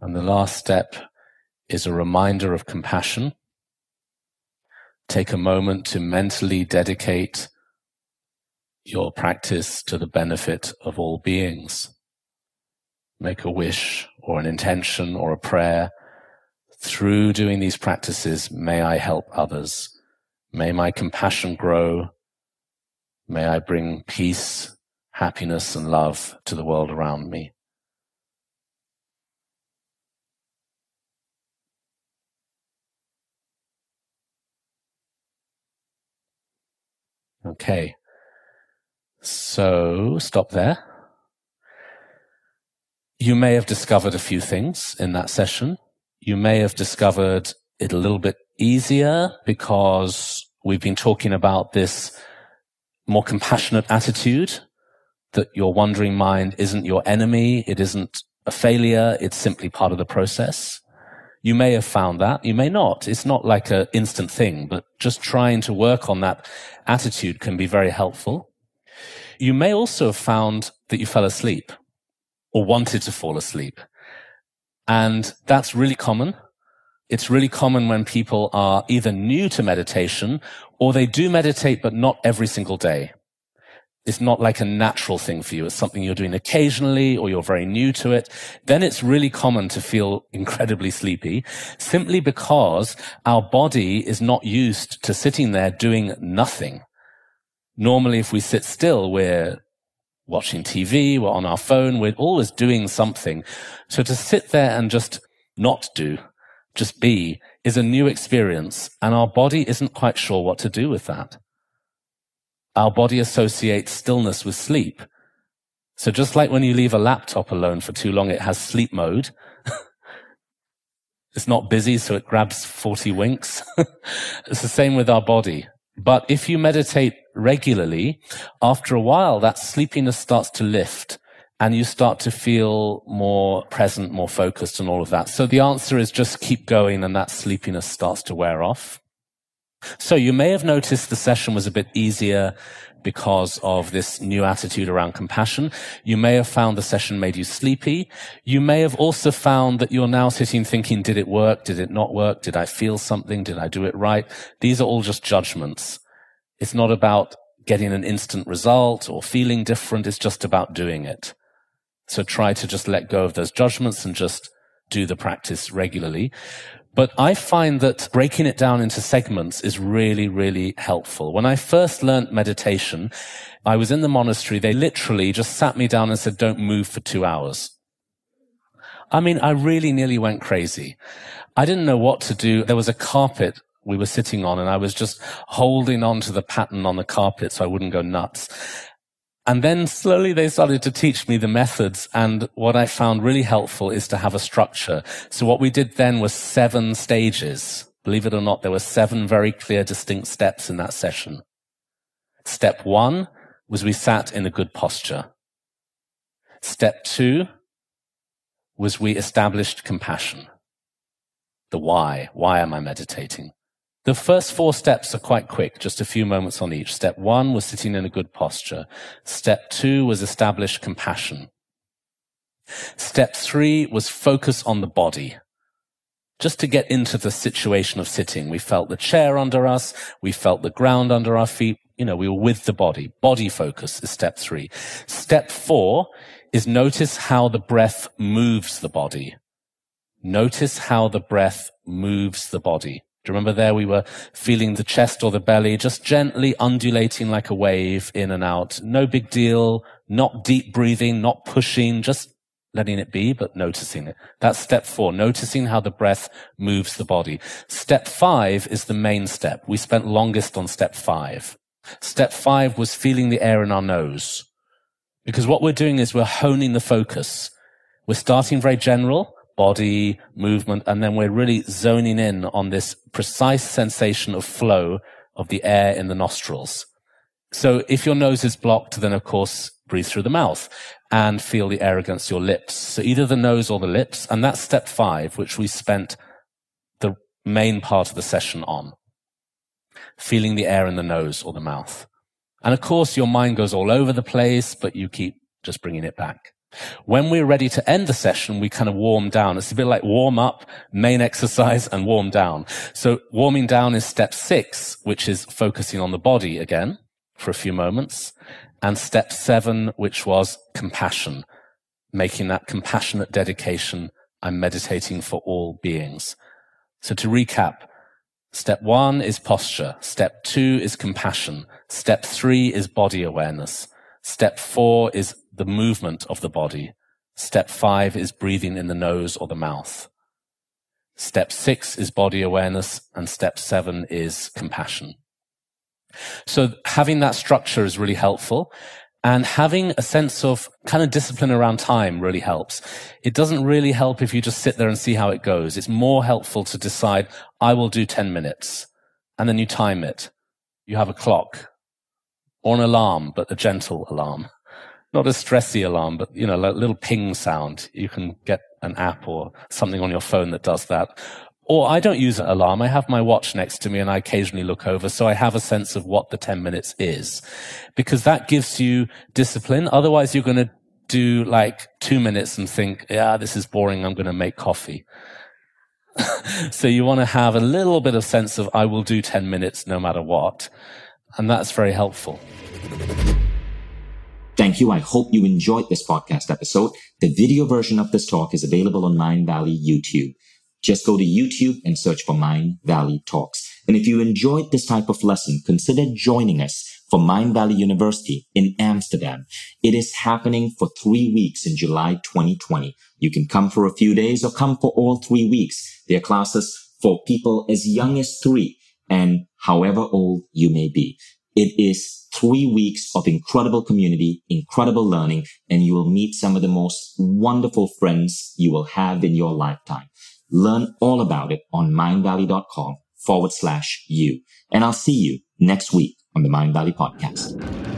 S1: And the last step is a reminder of compassion. Take a moment to mentally dedicate your practice to the benefit of all beings. Make a wish or an intention or a prayer. Through doing these practices, may I help others. May my compassion grow. May I bring peace, happiness, and love to the world around me. Okay. So stop there. You may have discovered a few things in that session. You may have discovered it a little bit easier because we've been talking about this more compassionate attitude that your wandering mind isn't your enemy. It isn't a failure. It's simply part of the process. You may have found that. You may not. It's not like an instant thing, but just trying to work on that attitude can be very helpful. You may also have found that you fell asleep or wanted to fall asleep. And that's really common. It's really common when people are either new to meditation or they do meditate, but not every single day it's not like a natural thing for you. It's something you're doing occasionally or you're very new to it. Then it's really common to feel incredibly sleepy simply because our body is not used to sitting there doing nothing. Normally, if we sit still, we're watching TV, we're on our phone, we're always doing something. So to sit there and just not do, just be is a new experience and our body isn't quite sure what to do with that. Our body associates stillness with sleep. So just like when you leave a laptop alone for too long, it has sleep mode. it's not busy, so it grabs 40 winks. it's the same with our body. But if you meditate regularly, after a while, that sleepiness starts to lift and you start to feel more present, more focused and all of that. So the answer is just keep going and that sleepiness starts to wear off. So you may have noticed the session was a bit easier because of this new attitude around compassion. You may have found the session made you sleepy. You may have also found that you're now sitting thinking, did it work? Did it not work? Did I feel something? Did I do it right? These are all just judgments. It's not about getting an instant result or feeling different. It's just about doing it. So try to just let go of those judgments and just do the practice regularly. But I find that breaking it down into segments is really, really helpful. When I first learned meditation, I was in the monastery. They literally just sat me down and said, don't move for two hours. I mean, I really nearly went crazy. I didn't know what to do. There was a carpet we were sitting on and I was just holding on to the pattern on the carpet so I wouldn't go nuts. And then slowly they started to teach me the methods. And what I found really helpful is to have a structure. So what we did then was seven stages. Believe it or not, there were seven very clear, distinct steps in that session. Step one was we sat in a good posture. Step two was we established compassion. The why. Why am I meditating? The first four steps are quite quick, just a few moments on each. Step one was sitting in a good posture. Step two was establish compassion. Step three was focus on the body. Just to get into the situation of sitting. We felt the chair under us. We felt the ground under our feet. You know, we were with the body. Body focus is step three. Step four is notice how the breath moves the body. Notice how the breath moves the body. Do you remember there we were feeling the chest or the belly just gently undulating like a wave in and out. No big deal. Not deep breathing, not pushing, just letting it be, but noticing it. That's step four, noticing how the breath moves the body. Step five is the main step. We spent longest on step five. Step five was feeling the air in our nose. Because what we're doing is we're honing the focus. We're starting very general body, movement, and then we're really zoning in on this precise sensation of flow of the air in the nostrils. So if your nose is blocked, then of course breathe through the mouth and feel the air against your lips. So either the nose or the lips. And that's step five, which we spent the main part of the session on. Feeling the air in the nose or the mouth. And of course, your mind goes all over the place, but you keep just bringing it back. When we're ready to end the session, we kind of warm down. It's a bit like warm up, main exercise, and warm down. So warming down is step six, which is focusing on the body again for a few moments. And step seven, which was compassion, making that compassionate dedication. I'm meditating for all beings. So to recap, step one is posture. Step two is compassion. Step three is body awareness. Step four is the movement of the body. Step five is breathing in the nose or the mouth. Step six is body awareness and step seven is compassion. So having that structure is really helpful and having a sense of kind of discipline around time really helps. It doesn't really help if you just sit there and see how it goes. It's more helpful to decide, I will do 10 minutes and then you time it. You have a clock or an alarm, but a gentle alarm not a stressy alarm, but you know, a little ping sound. You can get an app or something on your phone that does that. Or I don't use an alarm. I have my watch next to me and I occasionally look over. So I have a sense of what the 10 minutes is because that gives you discipline. Otherwise you're going to do like two minutes and think, yeah, this is boring. I'm going to make coffee. so you want to have a little bit of sense of I will do 10 minutes no matter what. And that's very helpful.
S2: Thank you. I hope you enjoyed this podcast episode. The video version of this talk is available on Mindvalley YouTube. Just go to YouTube and search for Mindvalley Talks. And if you enjoyed this type of lesson, consider joining us for Mindvalley University in Amsterdam. It is happening for three weeks in July 2020. You can come for a few days or come for all three weeks. There are classes for people as young as three and however old you may be. It is three weeks of incredible community, incredible learning, and you will meet some of the most wonderful friends you will have in your lifetime. Learn all about it on mindvalley.com forward slash you. And I'll see you next week on the Mindvalley podcast.